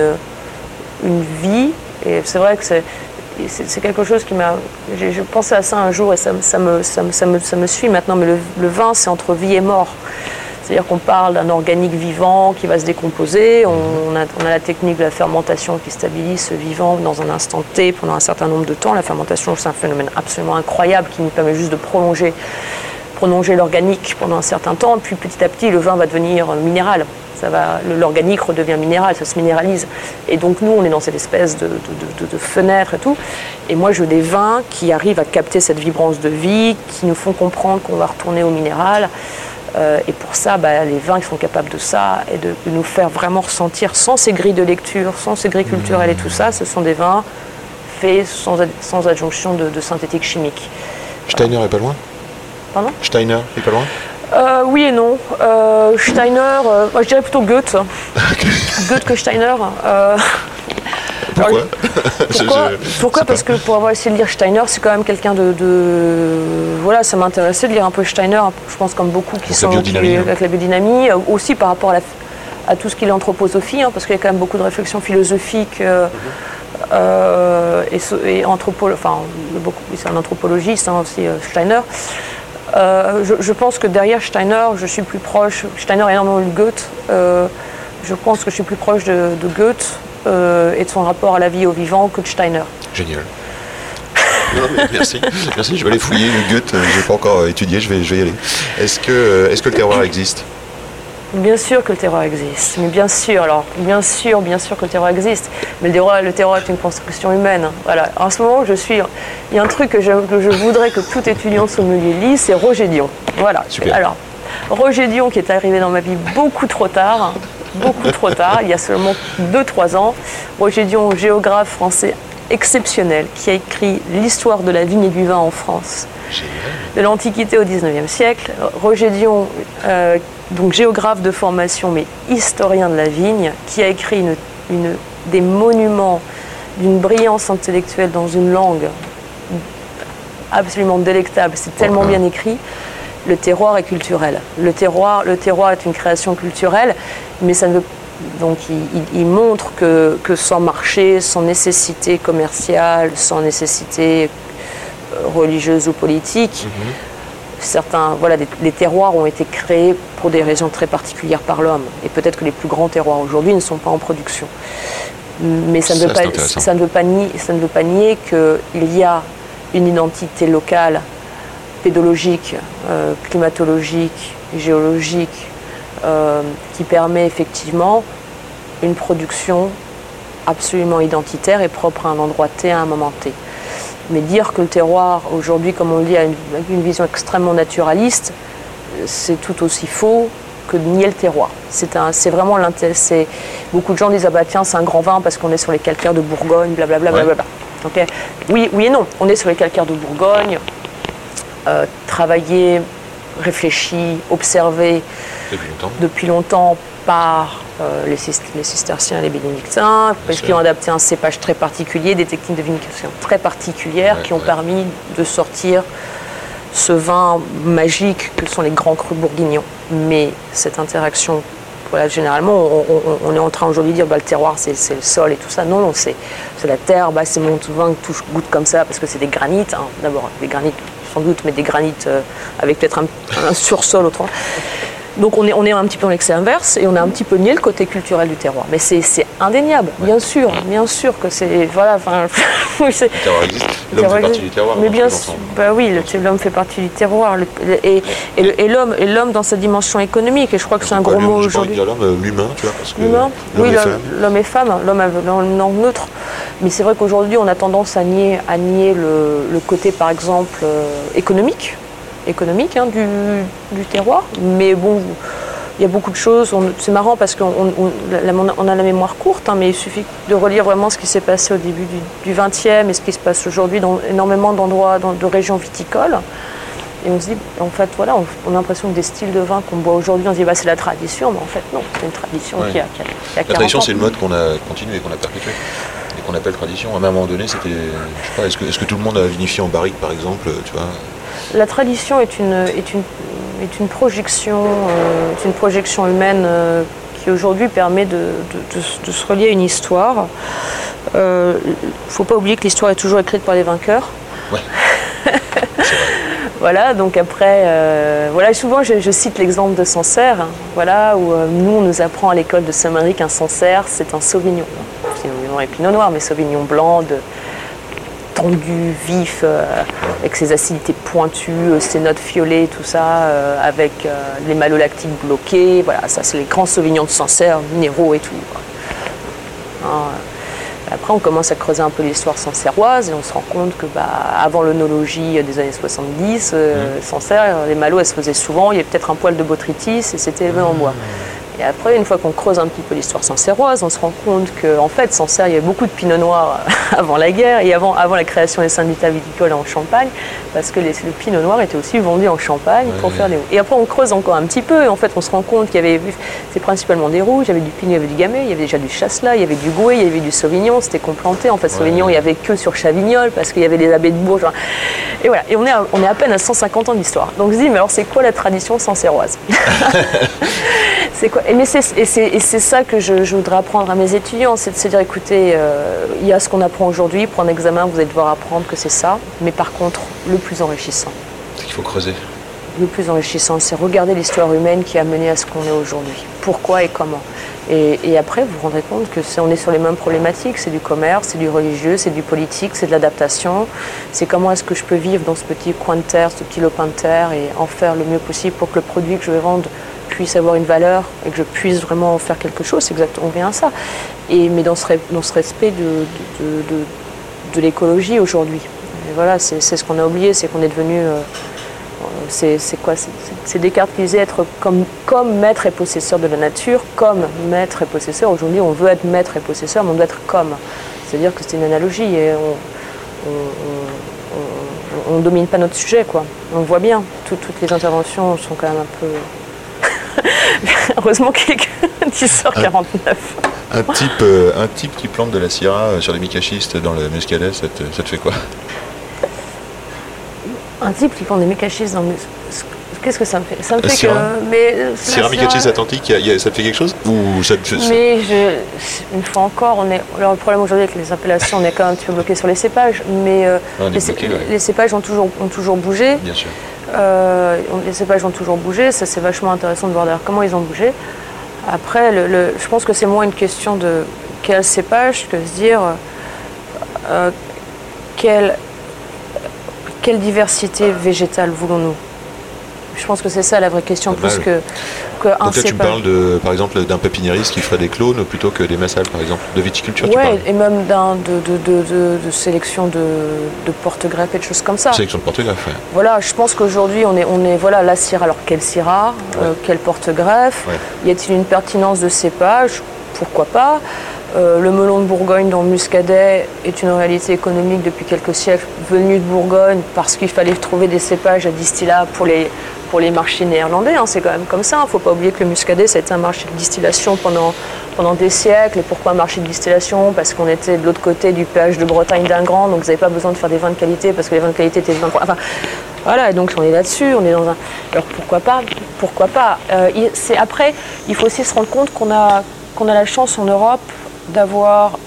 une vie, et c'est vrai que c'est, quelque chose qui m'a... J'ai, pensé à ça un jour et ça, me- ça, me, ça, me, ça, me, suit maintenant, mais le, vin, c'est entre vie et mort. C'est-à-dire qu'on parle d'un organique vivant qui va se décomposer. On, a, on a la technique de la fermentation qui stabilise ce vivant dans un instant T pendant un certain nombre de temps. La fermentation, c'est un phénomène absolument incroyable qui nous permet juste de prolonger, prolonger l'organique pendant un certain temps. Puis petit à petit, le vin va devenir minéral. Ça va, l'organique redevient minéral, ça se minéralise. Et donc nous, on est dans cette espèce de, de- de- de- de fenêtre et tout. Et moi, je veux des vins qui arrivent à capter cette vibrance de vie, qui nous font comprendre qu'on va retourner au minéral. Euh, et pour ça, bah, les vins qui sont capables de ça et de, de nous faire vraiment ressentir sans ces grilles de lecture, sans ces grilles culturelles et tout ça, ce sont des vins faits sans, ad- sans adjonction de, de synthétique chimique. Steiner est pas loin? Pardon? Steiner est pas loin? Euh, Oui et non. Euh, Steiner, euh, moi, je dirais plutôt Goethe. Goethe que Steiner. Pourquoi? Je- Pourquoi? Parce que pour avoir essayé de lire Steiner, c'est quand même quelqu'un de, de- Voilà, ça m'intéressait de lire un peu Steiner, je pense comme beaucoup qui sont qui- hein. avec la biodynamie, aussi par rapport à, la- à tout ce qui est l'anthroposophie, hein, parce qu'il y a quand même beaucoup de réflexions philosophiques euh, euh, et, et enfin, beaucoup- c'est un anthropologiste hein, aussi, Steiner. Euh, je, je pense que derrière Steiner, je suis plus proche. Steiner a énormément lu Goethe. euh, je pense que je suis plus proche de, de Goethe euh, et de son rapport à la vie et au vivant que de Steiner. Génial. Non, mais merci, merci. Je vais aller fouiller le Goethe. euh, J'ai pas encore étudié. Je vais, je vais y aller. Est-ce que, est-ce que le terroir existe? Bien sûr que le terroir existe, mais bien sûr, alors bien sûr, bien sûr que le terroir existe, mais le terroir est une construction humaine. Voilà. En ce moment, je suis, il y a un truc que je, que je voudrais que tout étudiant sommelier lise, c'est Roger Dion. Voilà. Super. Alors, Roger Dion qui est arrivé dans ma vie beaucoup trop tard, beaucoup trop tard, il y a seulement 2-3 ans. Roger Dion, géographe français exceptionnel, qui a écrit l'histoire de la vigne et du vin en France de l'Antiquité au XIXe siècle. Roger Dion, euh, donc géographe de formation, mais historien de la vigne, qui a écrit une- une- des monuments d'une brillance intellectuelle dans une langue absolument délectable. C'est tellement bien écrit. Le terroir est culturel. Le terroir, le terroir est une création culturelle, mais ça ne veut donc il, il- il montre que, que sans marché, sans nécessité commerciale, sans nécessité euh, religieuse ou politique, certains, voilà, des- les terroirs ont été créés pour des raisons très particulières par l'homme. Et peut-être que les plus grands terroirs aujourd'hui ne sont pas en production. Mais ça ne Ça, veut c'est pas, intéressant. ça ne veut pas nier, ça ne veut pas nier qu'il y a une identité locale, pédologique, euh, climatologique, géologique, euh, qui permet effectivement une production absolument identitaire et propre à un endroit T à un moment T. Mais dire que le terroir, aujourd'hui, comme on le dit, a une, vision extrêmement naturaliste, c'est tout aussi faux que de nier le terroir. C'est vraiment l'intérêt. Beaucoup de gens disent ah bah tiens c'est un grand vin parce qu'on est sur les calcaires de Bourgogne, blablabla. Ouais. oui, oui et non. On est sur les calcaires de Bourgogne. Euh, travaillé, réfléchi, observé Depuis longtemps. depuis longtemps par euh, les, les cisterciens et les bénédictins, parce qu'ils ont adapté un cépage très particulier, des techniques de vinification très particulières Ouais, qui ont ouais. permis de sortir ce vin magique que sont les grands crus bourguignons. Mais cette interaction, voilà, généralement, on, on- on est en train aujourd'hui de dire bah, le terroir, c'est le sol et tout ça. Non, non, c'est la terre, bah, c'est mon vin que touche goûte comme ça parce que c'est des granites. hein. D'abord, des granites sans doute, mais des granites euh, avec peut-être un, un sursol autrement. Donc on est, on est un petit peu dans l'excès inverse et on a un petit peu nié le côté culturel du terroir. Mais c'est indéniable, bien sûr, bien sûr que c'est... Voilà, enfin... oui, Le terroir existe. le L'homme fait partie du terroir. Mais bien sûr, bah oui, l'homme fait partie du terroir. le- et et l'homme et l'homme dans sa dimension économique, et je crois que c'est un gros mot aujourd'hui. l'homme, euh, l'humain, tu vois, parce que L'humain l'homme Oui, l'homme femme. l'homme et femme, l'homme langue neutre. Mais c'est vrai qu'aujourd'hui, on a tendance à nier, à nier le, le côté, par exemple, euh, économique, économique hein, du, du terroir. Mais bon, il y a beaucoup de choses. C'est marrant parce qu'on on, la- on a la mémoire courte, hein, mais il suffit de relire vraiment ce qui s'est passé au début du XXe et ce qui se passe aujourd'hui dans énormément d'endroits, de régions viticoles. Et on se dit, en fait, voilà, on, on a l'impression que des styles de vin qu'on boit aujourd'hui, on se dit, bah, c'est la tradition, mais en fait, non, c'est une tradition Ouais. qui a, qui a- qui a La 40 tradition, c'est le mode qu'on a continué, qu'on a perpétué. Et qu'on appelle tradition. À un moment donné, c'était. Je sais pas, est-ce que, tout le monde a vinifié en barrique, par exemple Tu vois? La tradition est une, est une, est une projection, euh, est une projection humaine euh, qui aujourd'hui permet de, de- de- de se relier à une histoire. Il ne faut pas oublier que l'histoire est toujours écrite par les vainqueurs. Ouais. Voilà, donc après, euh, voilà, souvent je, je cite l'exemple de Sancerre, hein, voilà, où euh, nous on nous apprend à l'école de Saint-Marie qu'un Sancerre c'est un Sauvignon. Sauvignon et Pinot Noir, mais Sauvignon blanc, de, tendu, vif, euh, avec ses acidités pointues, euh, ses notes fiolées, tout ça, euh, avec les malolactiques bloqués. Voilà, ça c'est les grands sauvignons de Sancerre, minéraux et tout. Hein, après, on commence à creuser un peu l'histoire sancerroise et on se rend compte que, bah, avant l'onologie des années 70, euh, Sancerre, les malots, elles se faisaient souvent. Il y avait peut-être un poil de botrytis et c'était élevé en bois. Et après, une fois qu'on creuse un petit peu l'histoire sancerroise, on se rend compte qu'en fait, Sancerre, il y avait beaucoup de pinot noir avant la guerre et avant, avant la création des syndicats viticoles en Champagne, parce que les- le pinot noir était aussi vendu en Champagne pour faire des Et après, on creuse encore un petit peu et en fait, on se rend compte qu'il y avait, c'est principalement des rouges, il y avait du pinot, il y avait du gamay, il y avait déjà du chasselas, il y avait du gouet, il y avait du sauvignon, c'était complanté. En fait, sauvignon, il y avait que sur Chavignol parce qu'il y avait les abbés de Bourges. Enfin, Et voilà, et on est, à, on est à peine à 150 ans d'histoire. Donc je dis, mais alors c'est quoi la tradition sancerroise C'est quoi? Et, mais c'est, ça que je, je voudrais apprendre à mes étudiants, c'est de se dire, écoutez, euh, il y a ce qu'on apprend aujourd'hui, pour un examen, vous allez devoir apprendre que c'est ça, mais par contre, le plus enrichissant, C'est qu'il faut creuser. le plus enrichissant, c'est regarder l'histoire humaine qui a mené à ce qu'on est aujourd'hui. Pourquoi et comment. Et, et après, vous vous rendrez compte que c'est, on est sur les mêmes problématiques. C'est du commerce, c'est du religieux, c'est du politique, c'est de l'adaptation. C'est comment est-ce que je peux vivre dans ce petit coin de terre, ce petit lopin de terre et en faire le mieux possible pour que le produit que je vais vendre puisse avoir une valeur et que je puisse vraiment en faire quelque chose. C'est exactement, on vient à ça. Et, mais dans ce, dans ce respect de, de, l'écologie aujourd'hui. Voilà, c'est, ce qu'on a oublié, c'est qu'on est devenu... euh, c'est quoi C'est- Descartes qui disait être comme, comme maître et possesseur de la nature, comme maître et possesseur. Aujourd'hui, on veut être maître et possesseur, mais on doit être comme. C'est-à-dire que c'est une analogie et on ne domine pas notre sujet, quoi. On voit bien. Tout- toutes les interventions sont quand même un peu. Heureusement qu'il y a 10h49. Un type, euh, un type qui plante de la syrah euh, sur les micachistes dans le muscadet, ça te, ça te fait quoi? Un type qui prend des mécachistes dans le... Qu'est-ce que ça me fait? Ça me fait Syrah que... Mais, euh, Syrah atlantique, y a- y a- ça te fait quelque chose? Ou ça te- Mais je, une fois encore, on est. Alors le problème aujourd'hui avec les appellations, on est quand même un petit peu bloqué sur les cépages, mais euh, est les, cé- bloqué, ouais. les cépages ont toujours, ont toujours bougé. Bien sûr. Euh, les cépages ont toujours bougé. Ça c'est vachement intéressant de voir comment ils ont bougé. Après, je pense que c'est moins une question de quel cépage que de se dire euh, quelle diversité végétale voulons-nous? Je pense que c'est ça la vraie question, plus que, que un Donc là, tu me parles de, par exemple d'un pépiniériste qui ferait des clones plutôt que des massales, par exemple, de viticulture. tu Ouais, parles. et même d'un, de, de, de, de- sélection de, de porte-greffes et de choses comme ça. Sélection de porte-greffe. ouais. Voilà, je pense qu'aujourd'hui, on est, on est voilà, la Syrah. Alors, quelle Syrah euh, Quel porte-greffe? Ouais. Y a-t-il une pertinence de cépage? Pourquoi pas? Euh, Le melon de Bourgogne dans le muscadet est une réalité économique depuis quelques siècles, venu de Bourgogne parce qu'il fallait trouver des cépages à distillat pour les, marchés néerlandais. hein, c'est quand même comme ça. Il ne faut pas oublier que le muscadet, ça a été un marché de distillation pendant, des siècles. Et pourquoi un marché de distillation? Parce qu'on était de l'autre côté du péage de Bretagne d'un grand, donc vous n'avez pas besoin de faire des vins de qualité parce que les vins de qualité étaient des vins. Enfin, voilà, donc on est là-dessus, on est dans un. Alors pourquoi pas Pourquoi pas? Euh, après, il faut aussi se rendre compte qu'on a qu'on a la chance en Europe d'avoir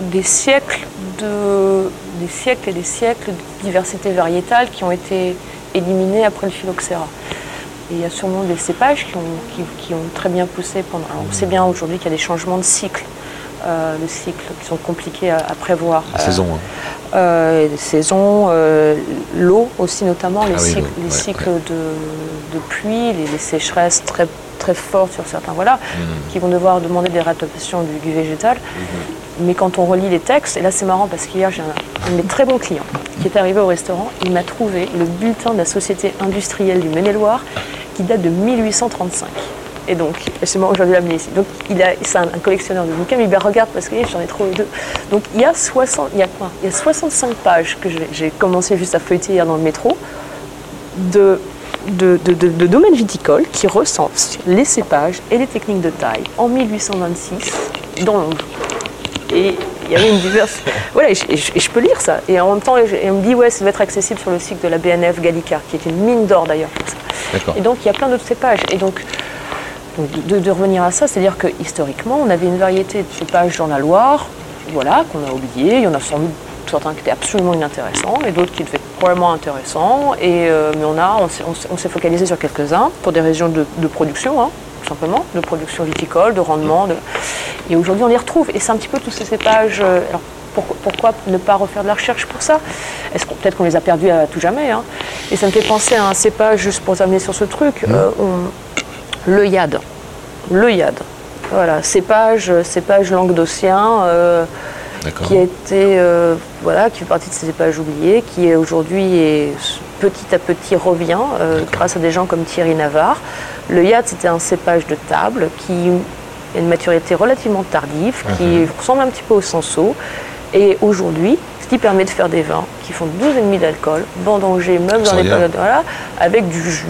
des siècles de des siècles et des siècles de diversité variétale qui ont été éliminés après le phylloxéra. Et il y a sûrement des cépages qui ont, qui, qui ont très bien poussé pendant. alors, on sait bien aujourd'hui qu'il y a des changements de cycle, euh, de cycle qui sont compliqués à, à prévoir. La Euh, saison. hein. euh, les saisons, euh, l'eau aussi notamment, les Ah oui, cycles, les ouais, cycles De, de pluie, les, les sécheresses très, très fortes sur certains, voilà, Mmh. qui vont devoir demander des réadaptations du, du végétal. Mais quand on relit les textes, et là c'est marrant parce qu'hier j'ai un, un de mes très bons clients qui est arrivé au restaurant, il m'a trouvé le bulletin de la Société industrielle du Maine-et-Loire qui date de 1835. Et donc, c'est moi aujourd'hui l'amener ici. Donc, il a, c'est un, un collectionneur de bouquins, mais il me regarde, parce que j'en ai trouvé deux. Donc, il y a, 60, il y a, quoi? Il y a 65 pages que j'ai commencé juste à feuilleter hier dans le métro de, de, de, de- de domaines viticoles qui recensent les cépages et les techniques de taille en 1826 dans l'Anjou. Et il y avait une diverse. Voilà, et je, et je- et je peux lire ça. Et en même temps, je- et on me dit, ouais, ça doit être accessible sur le site de la BNF Gallica, qui est une mine d'or d'ailleurs. Et donc, il y a plein d'autres cépages. Et donc, donc, de, de revenir à ça, c'est-à-dire que historiquement, on avait une variété de cépages dans la Loire, voilà, qu'on a oublié. Il y en a sans doute certains qui étaient absolument inintéressants et d'autres qui devaient être probablement intéressants. Et, euh, mais on, a, on, s'est- focalisé sur quelques-uns pour des régions de, de production, hein, tout simplement, de production viticole, de rendement. de- Et aujourd'hui, on les retrouve. Et c'est un petit peu tous ces cépages. euh, alors, pourquoi, pourquoi ne pas refaire de la recherche pour ça? Est-ce qu'on peut-être qu'on les a perdus à tout jamais hein? Et ça me fait penser à un cépage, juste pour terminer sur ce truc, euh, on- le yad. Le yad. Voilà, cépage, cépage languedocien, euh. Qui a été, euh, voilà, qui fait partie de ces cépages oubliés, qui aujourd'hui et petit à petit revient euh, grâce à des gens comme Thierry Navarre. Le yad, c'était un cépage de table qui a une maturité relativement tardive, qui ressemble un petit peu au senso. Et aujourd'hui, ce qui permet de faire des vins qui font 12,5 d'alcool, vendangés même dans les périodes, voilà, avec du jus.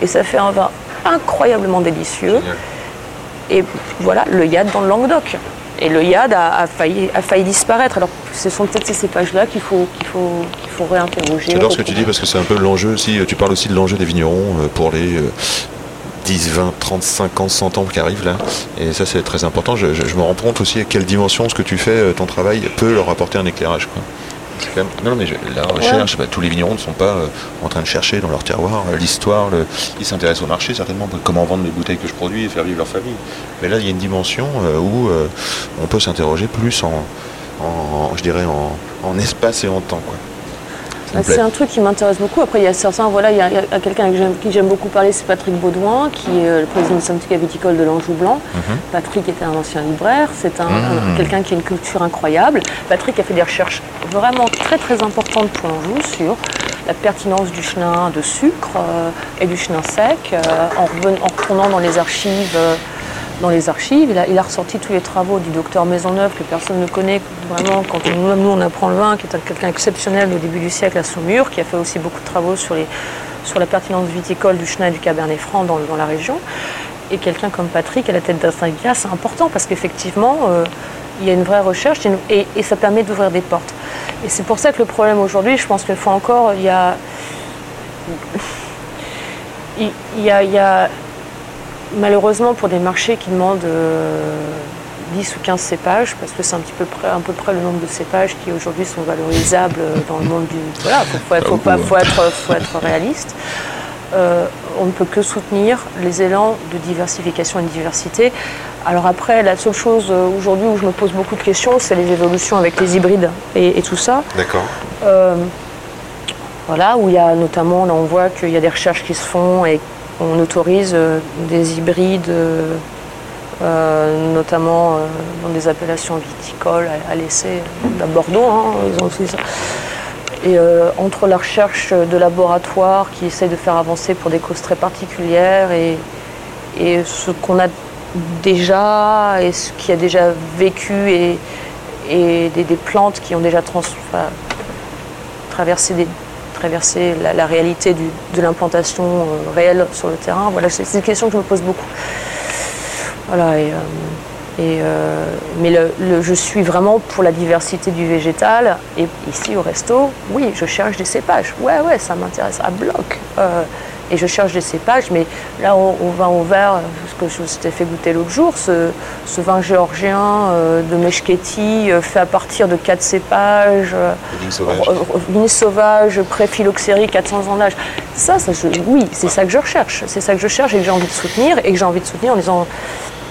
Et ça fait un vin incroyablement délicieux. Génial. Et voilà, le yad dans le Languedoc. Et le yad a, failli, disparaître. Alors, ce sont peut-être ces cépages-là qu'il faut, réinterroger. J'adore ce que tu dis parce que c'est un peu l'enjeu aussi. Tu parles aussi de l'enjeu des vignerons euh, pour les euh, 10, 20, 30, 50, 100 ans qui arrivent là. Et ça, c'est très important. Je, me rends compte aussi à quelle dimension ce que tu fais, euh, ton travail, peut leur apporter un éclairage. C'est quand même- Non, non, mais je- la recherche, bah, tous les vignerons ne sont pas euh, en train de chercher dans leur terroir euh, l'histoire. le- Ils s'intéressent au marché certainement, comment vendre les bouteilles que je produis et faire vivre leur famille. Mais là, il y a une dimension euh, où on peut s'interroger plus en, en- je dirais, en, en espace et en temps. Quoi. Ça me Ah, C'est un truc qui m'intéresse beaucoup. Après, il y a certains, voilà, il y a, a quelqu'un qui j'aime beaucoup parler, c'est Patrick Baudouin, qui est euh, le président du syndicat viticole de l'Anjou Blanc. Mhm. Patrick était un ancien libraire, c'est un, Mhm. un- quelqu'un qui a une culture incroyable. Patrick a fait des recherches vraiment très très importantes pour l'Anjou sur la pertinence du chenin de sucre euh, et du chenin sec, euh, en, retournant dans les archives. euh, dans les archives, il a, ressorti tous les travaux du docteur Maisonneuve que personne ne connaît vraiment quand on, nous on apprend le vin, qui est un- quelqu'un exceptionnel au début du siècle à Saumur, qui a fait aussi beaucoup de travaux sur, la pertinence viticole du chenin et du cabernet franc dans, la région. et quelqu'un comme Patrick à la tête d'Astragia, c'est important parce qu'effectivement, euh, il y a une vraie recherche et, ça permet d'ouvrir des portes. Et c'est pour ça que le problème aujourd'hui, je pense qu'une fois encore, il y a, il y a, il y a- malheureusement pour des marchés qui demandent euh, 10 ou 15 cépages, parce que c'est un petit peu près, à peu près le nombre de cépages qui aujourd'hui sont valorisables dans le monde du. Voilà, faut, faut être, faut être, faut être réaliste. Euh, on ne peut que soutenir les élans de diversification et de diversité. Alors après, la seule chose euh, aujourd'hui où je me pose beaucoup de questions, c'est les évolutions avec les hybrides et, et tout ça. D'accord. Euh, voilà, où il y a notamment, là on voit qu'il y a des recherches qui se font et on autorise euh, des hybrides, euh, euh, notamment dans des appellations viticoles à, l'essai, à Bordeaux, hein, ils ont aussi ça. Et entre la recherche de laboratoire qui essaye de faire avancer pour des causes très particulières et, ce qu'on a déjà et ce qui a déjà vécu et, des, plantes qui ont déjà traverser, des, traverser la, réalité de l'implantation euh, réelle sur le terrain. Voilà, c'est une question que je me pose beaucoup. Voilà, et, euh, euh, mais je suis vraiment pour la diversité du végétal. Et ici au resto, oui, je cherche des cépages. Ouais, ouais, ça m'intéresse à bloc. Et je cherche des cépages, mais là, au, au vin au vert, ce que je t'ai fait goûter l'autre jour, ce, ce vin géorgien euh, de Meshketi, euh, fait à partir de quatre cépages. sauvage. euh, sauvage, pré-phylloxérie, 400 ans d'âge. Ça, ça je- oui, c'est ça que je recherche. C'est ça que je cherche et que j'ai envie de soutenir. Et que j'ai envie de soutenir en disant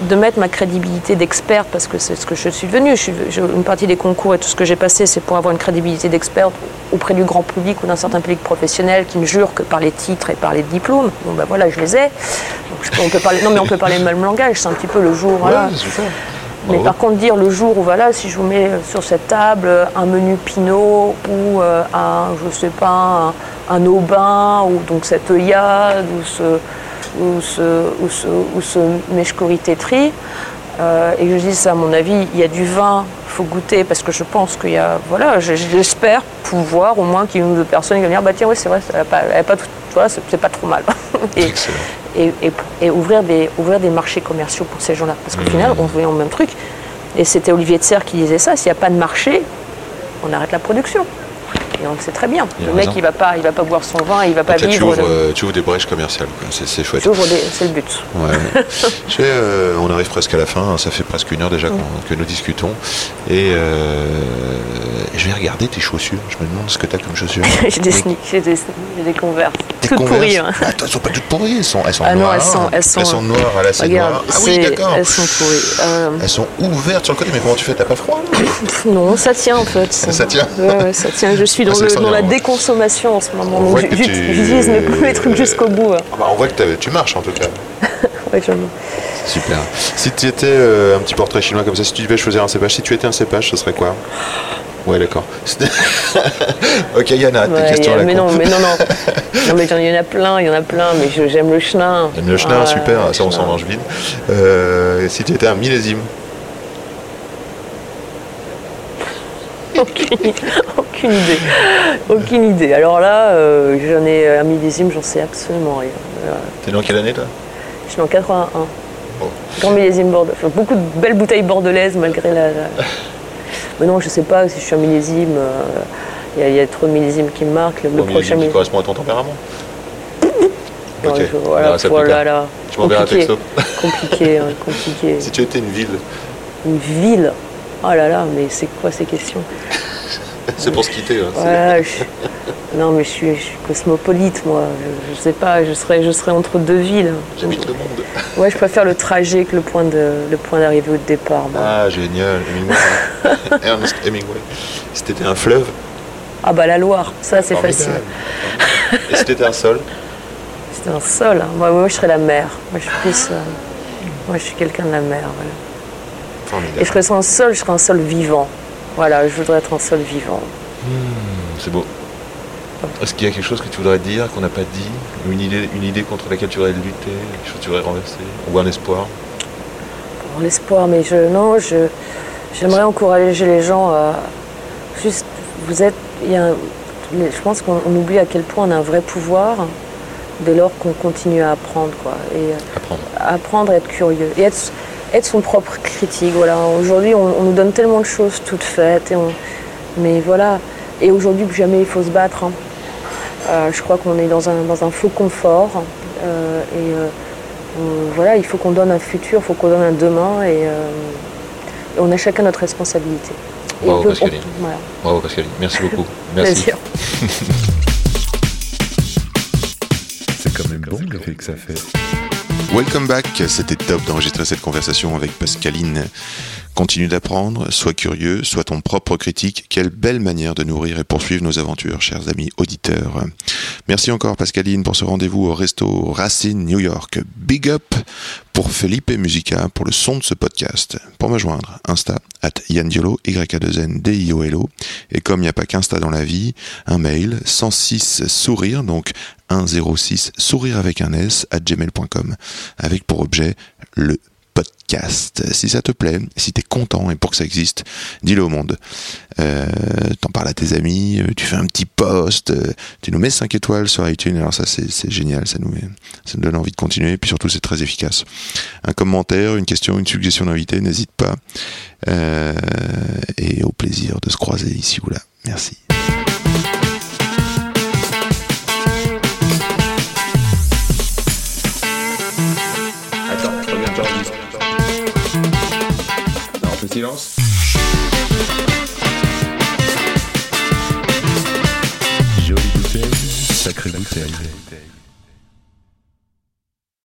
de mettre ma crédibilité d'experte, parce que c'est ce que je suis devenue. Je suis, je- une partie des concours et tout ce que j'ai passé, c'est pour avoir une crédibilité d'experte auprès du grand public ou d'un certain public professionnel qui ne jure que par les titres et par les diplômes. Bon, ben voilà, je les ai. Donc, je peux- on peut parler, non, mais on peut parler le même langage. C'est un petit peu le jour. voilà. Ouais. Mais Bravo. par contre, dire le jour où, voilà, si je vous mets euh, sur cette table euh, un menu Pinot ou euh, un, je sais pas, un, un Aubin ou donc cette œillade ou ce, ou ce, ou ce, ou ce euh, et je dis ça, à mon avis, il y a du vin, il faut goûter parce que je pense qu'il y a, voilà, j'espère pouvoir au moins qu'il y ait une ou deux personnes qui vont dire, bah tiens, oui, c'est vrai, pas, elle pas tout, tu vois, c'est pas trop mal. Et- et, et- et ouvrir, des, ouvrir des marchés commerciaux pour ces gens-là. Parce qu'au final, on voit le même truc. Et c'était Olivier de Serre qui disait ça, s'il n'y a pas de marché, on arrête la production. Et on le sait très bien. Il Le mec, raison. il ne va, pas- il va pas boire son vin, il ne va pas Donc là, tu vivre. ouvres, de- euh, tu ouvres des brèches commerciales. C'est, chouette. C'est le but. Ouais. Tu sais, euh, on arrive presque à la fin, hein, ça fait presque une heure déjà qu'on- que nous discutons. Et euh, je vais regarder tes chaussures. Je me demande ce que tu as comme chaussures. j'ai des sneaks, j'ai des, des converses. Toutes Converse. pourries. hein. Ah, elles sont pas toutes pourries, elles sont, elles sont Ah non, noires. elles sont- elles sont- noires, à la c'est Regarde, noir. Ah oui, c'est- d'accord. elles sont pourries. Euh, Elles sont ouvertes sur le côté, mais comment tu fais? T'as pas froid? Non, ça tient en fait. Ça tient Ouais, ouais, ça tient. Je suis Ah, dans, le- dans la déconsommation en ce moment. On Donc, voit que J'utilise mes, trucs jusqu'au bout. hein. Ah bah, On voit que tu marches en tout cas. Ouais, Super. Si tu étais euh, un petit portrait chinois comme ça, si tu devais choisir un cépage, si tu étais un cépage, ce serait quoi? Ouais, d'accord. ok, Yana, tes Ouais, questions à la mais non, mais non, non. Non, mais il y en a plein, il y en a plein, mais j'aime le chenin. J'aime le chenin, Ah, super, ça on chenin. s'en mange vite. Euh, si tu étais un millésime, aucune, aucune idée. Aucune idée. Alors là, euh, j'en ai un millésime, j'en sais absolument rien. Euh, t'es en quelle année toi? je suis en 81. Bon. Grand millésime bordelais. Enfin, beaucoup de belles bouteilles bordelaises malgré la. la- Mais non, je sais pas si je suis un millésime. euh, Il y, a- il y a trop de millésimes qui me marquent. Le, le Bon, millésime prochain millésime. correspond à ton tempérament Non, je- voilà, voilà, là. Tu m'enverras un texto. Compliqué, hein, compliqué. Si tu étais une ville, Une ville? Oh là là, mais c'est quoi ces questions? c'est pour se quitter. hein, c'est- Voilà, je- Non, mais je suis, je suis cosmopolite, moi. Je, je sais pas, je serais, je serais entre deux villes. J'habite le monde. Ouais, je préfère le trajet que le point de, le point d'arrivée ou de départ. moi. Ah, génial, Hemingway. Ernest Hemingway. Si t'étais un fleuve, Ah bah la Loire, ça c'est facile. Et si t'étais un sol C'est un sol. hein. Moi, moi, je serais la mer. Moi, je suis plus. euh, Moi, je suis quelqu'un de la mer. voilà. Et je serais un sol, je serais un sol vivant. Voilà, je voudrais être un sol vivant. C'est beau. Est-ce qu'il y a quelque chose que tu voudrais dire, qu'on n'a pas dit? Une idée, une idée contre laquelle tu voudrais lutter? Quelque chose que tu voudrais renverser? Ou un espoir? Pour l'espoir, mais je. Non, je. J'aimerais encourager les gens à. Juste, vous êtes. y a un- je pense qu'on on oublie à quel point on a un vrai pouvoir dès lors qu'on continue à apprendre. Quoi. Et, euh, Apprendre. apprendre à être curieux et être, être son propre critique. Voilà. Aujourd'hui, on, on nous donne tellement de choses toutes faites. Et on- mais voilà. Et aujourd'hui, plus jamais, il faut se battre. hein. Euh, je crois qu'on est dans un, dans un faux confort. euh, et euh, on- voilà, il faut qu'on donne un futur, il faut qu'on donne un demain. Et, euh, et on a chacun notre responsabilité. Et Bravo, peut- Pascaline. on- voilà. Bravo Pascaline, merci beaucoup. Merci. C'est quand même bon l'effet que ça fait. Welcome back, c'était top d'enregistrer cette conversation avec Pascaline. Continue d'apprendre, sois curieux, sois ton propre critique. Quelle belle manière de nourrir et poursuivre nos aventures, chers amis auditeurs. Merci encore Pascaline pour ce rendez-vous au resto Racine New York. Big up pour Felipe Musica pour le son de ce podcast. Pour me joindre, Insta, at Yandiolo, y a 2 n d i o l o. Et comme il n'y a pas qu'Insta dans la vie, un mail, 106 sourire, donc 106 sourire avec un S, at gmail.com, avec pour objet le podcast. Si ça te plaît, si t'es content et pour que ça existe, dis-le au monde. Euh, T'en parles à tes amis, euh, tu fais un petit post, euh, tu nous mets 5 étoiles sur iTunes, alors ça c'est génial, ça nous, donne envie de continuer, et puis surtout c'est très efficace. Un commentaire, une question, une suggestion d'invité, n'hésite pas. Et au plaisir de se croiser ici ou là. Merci. Fait silence Jolie bouteille, sacrée bouteille.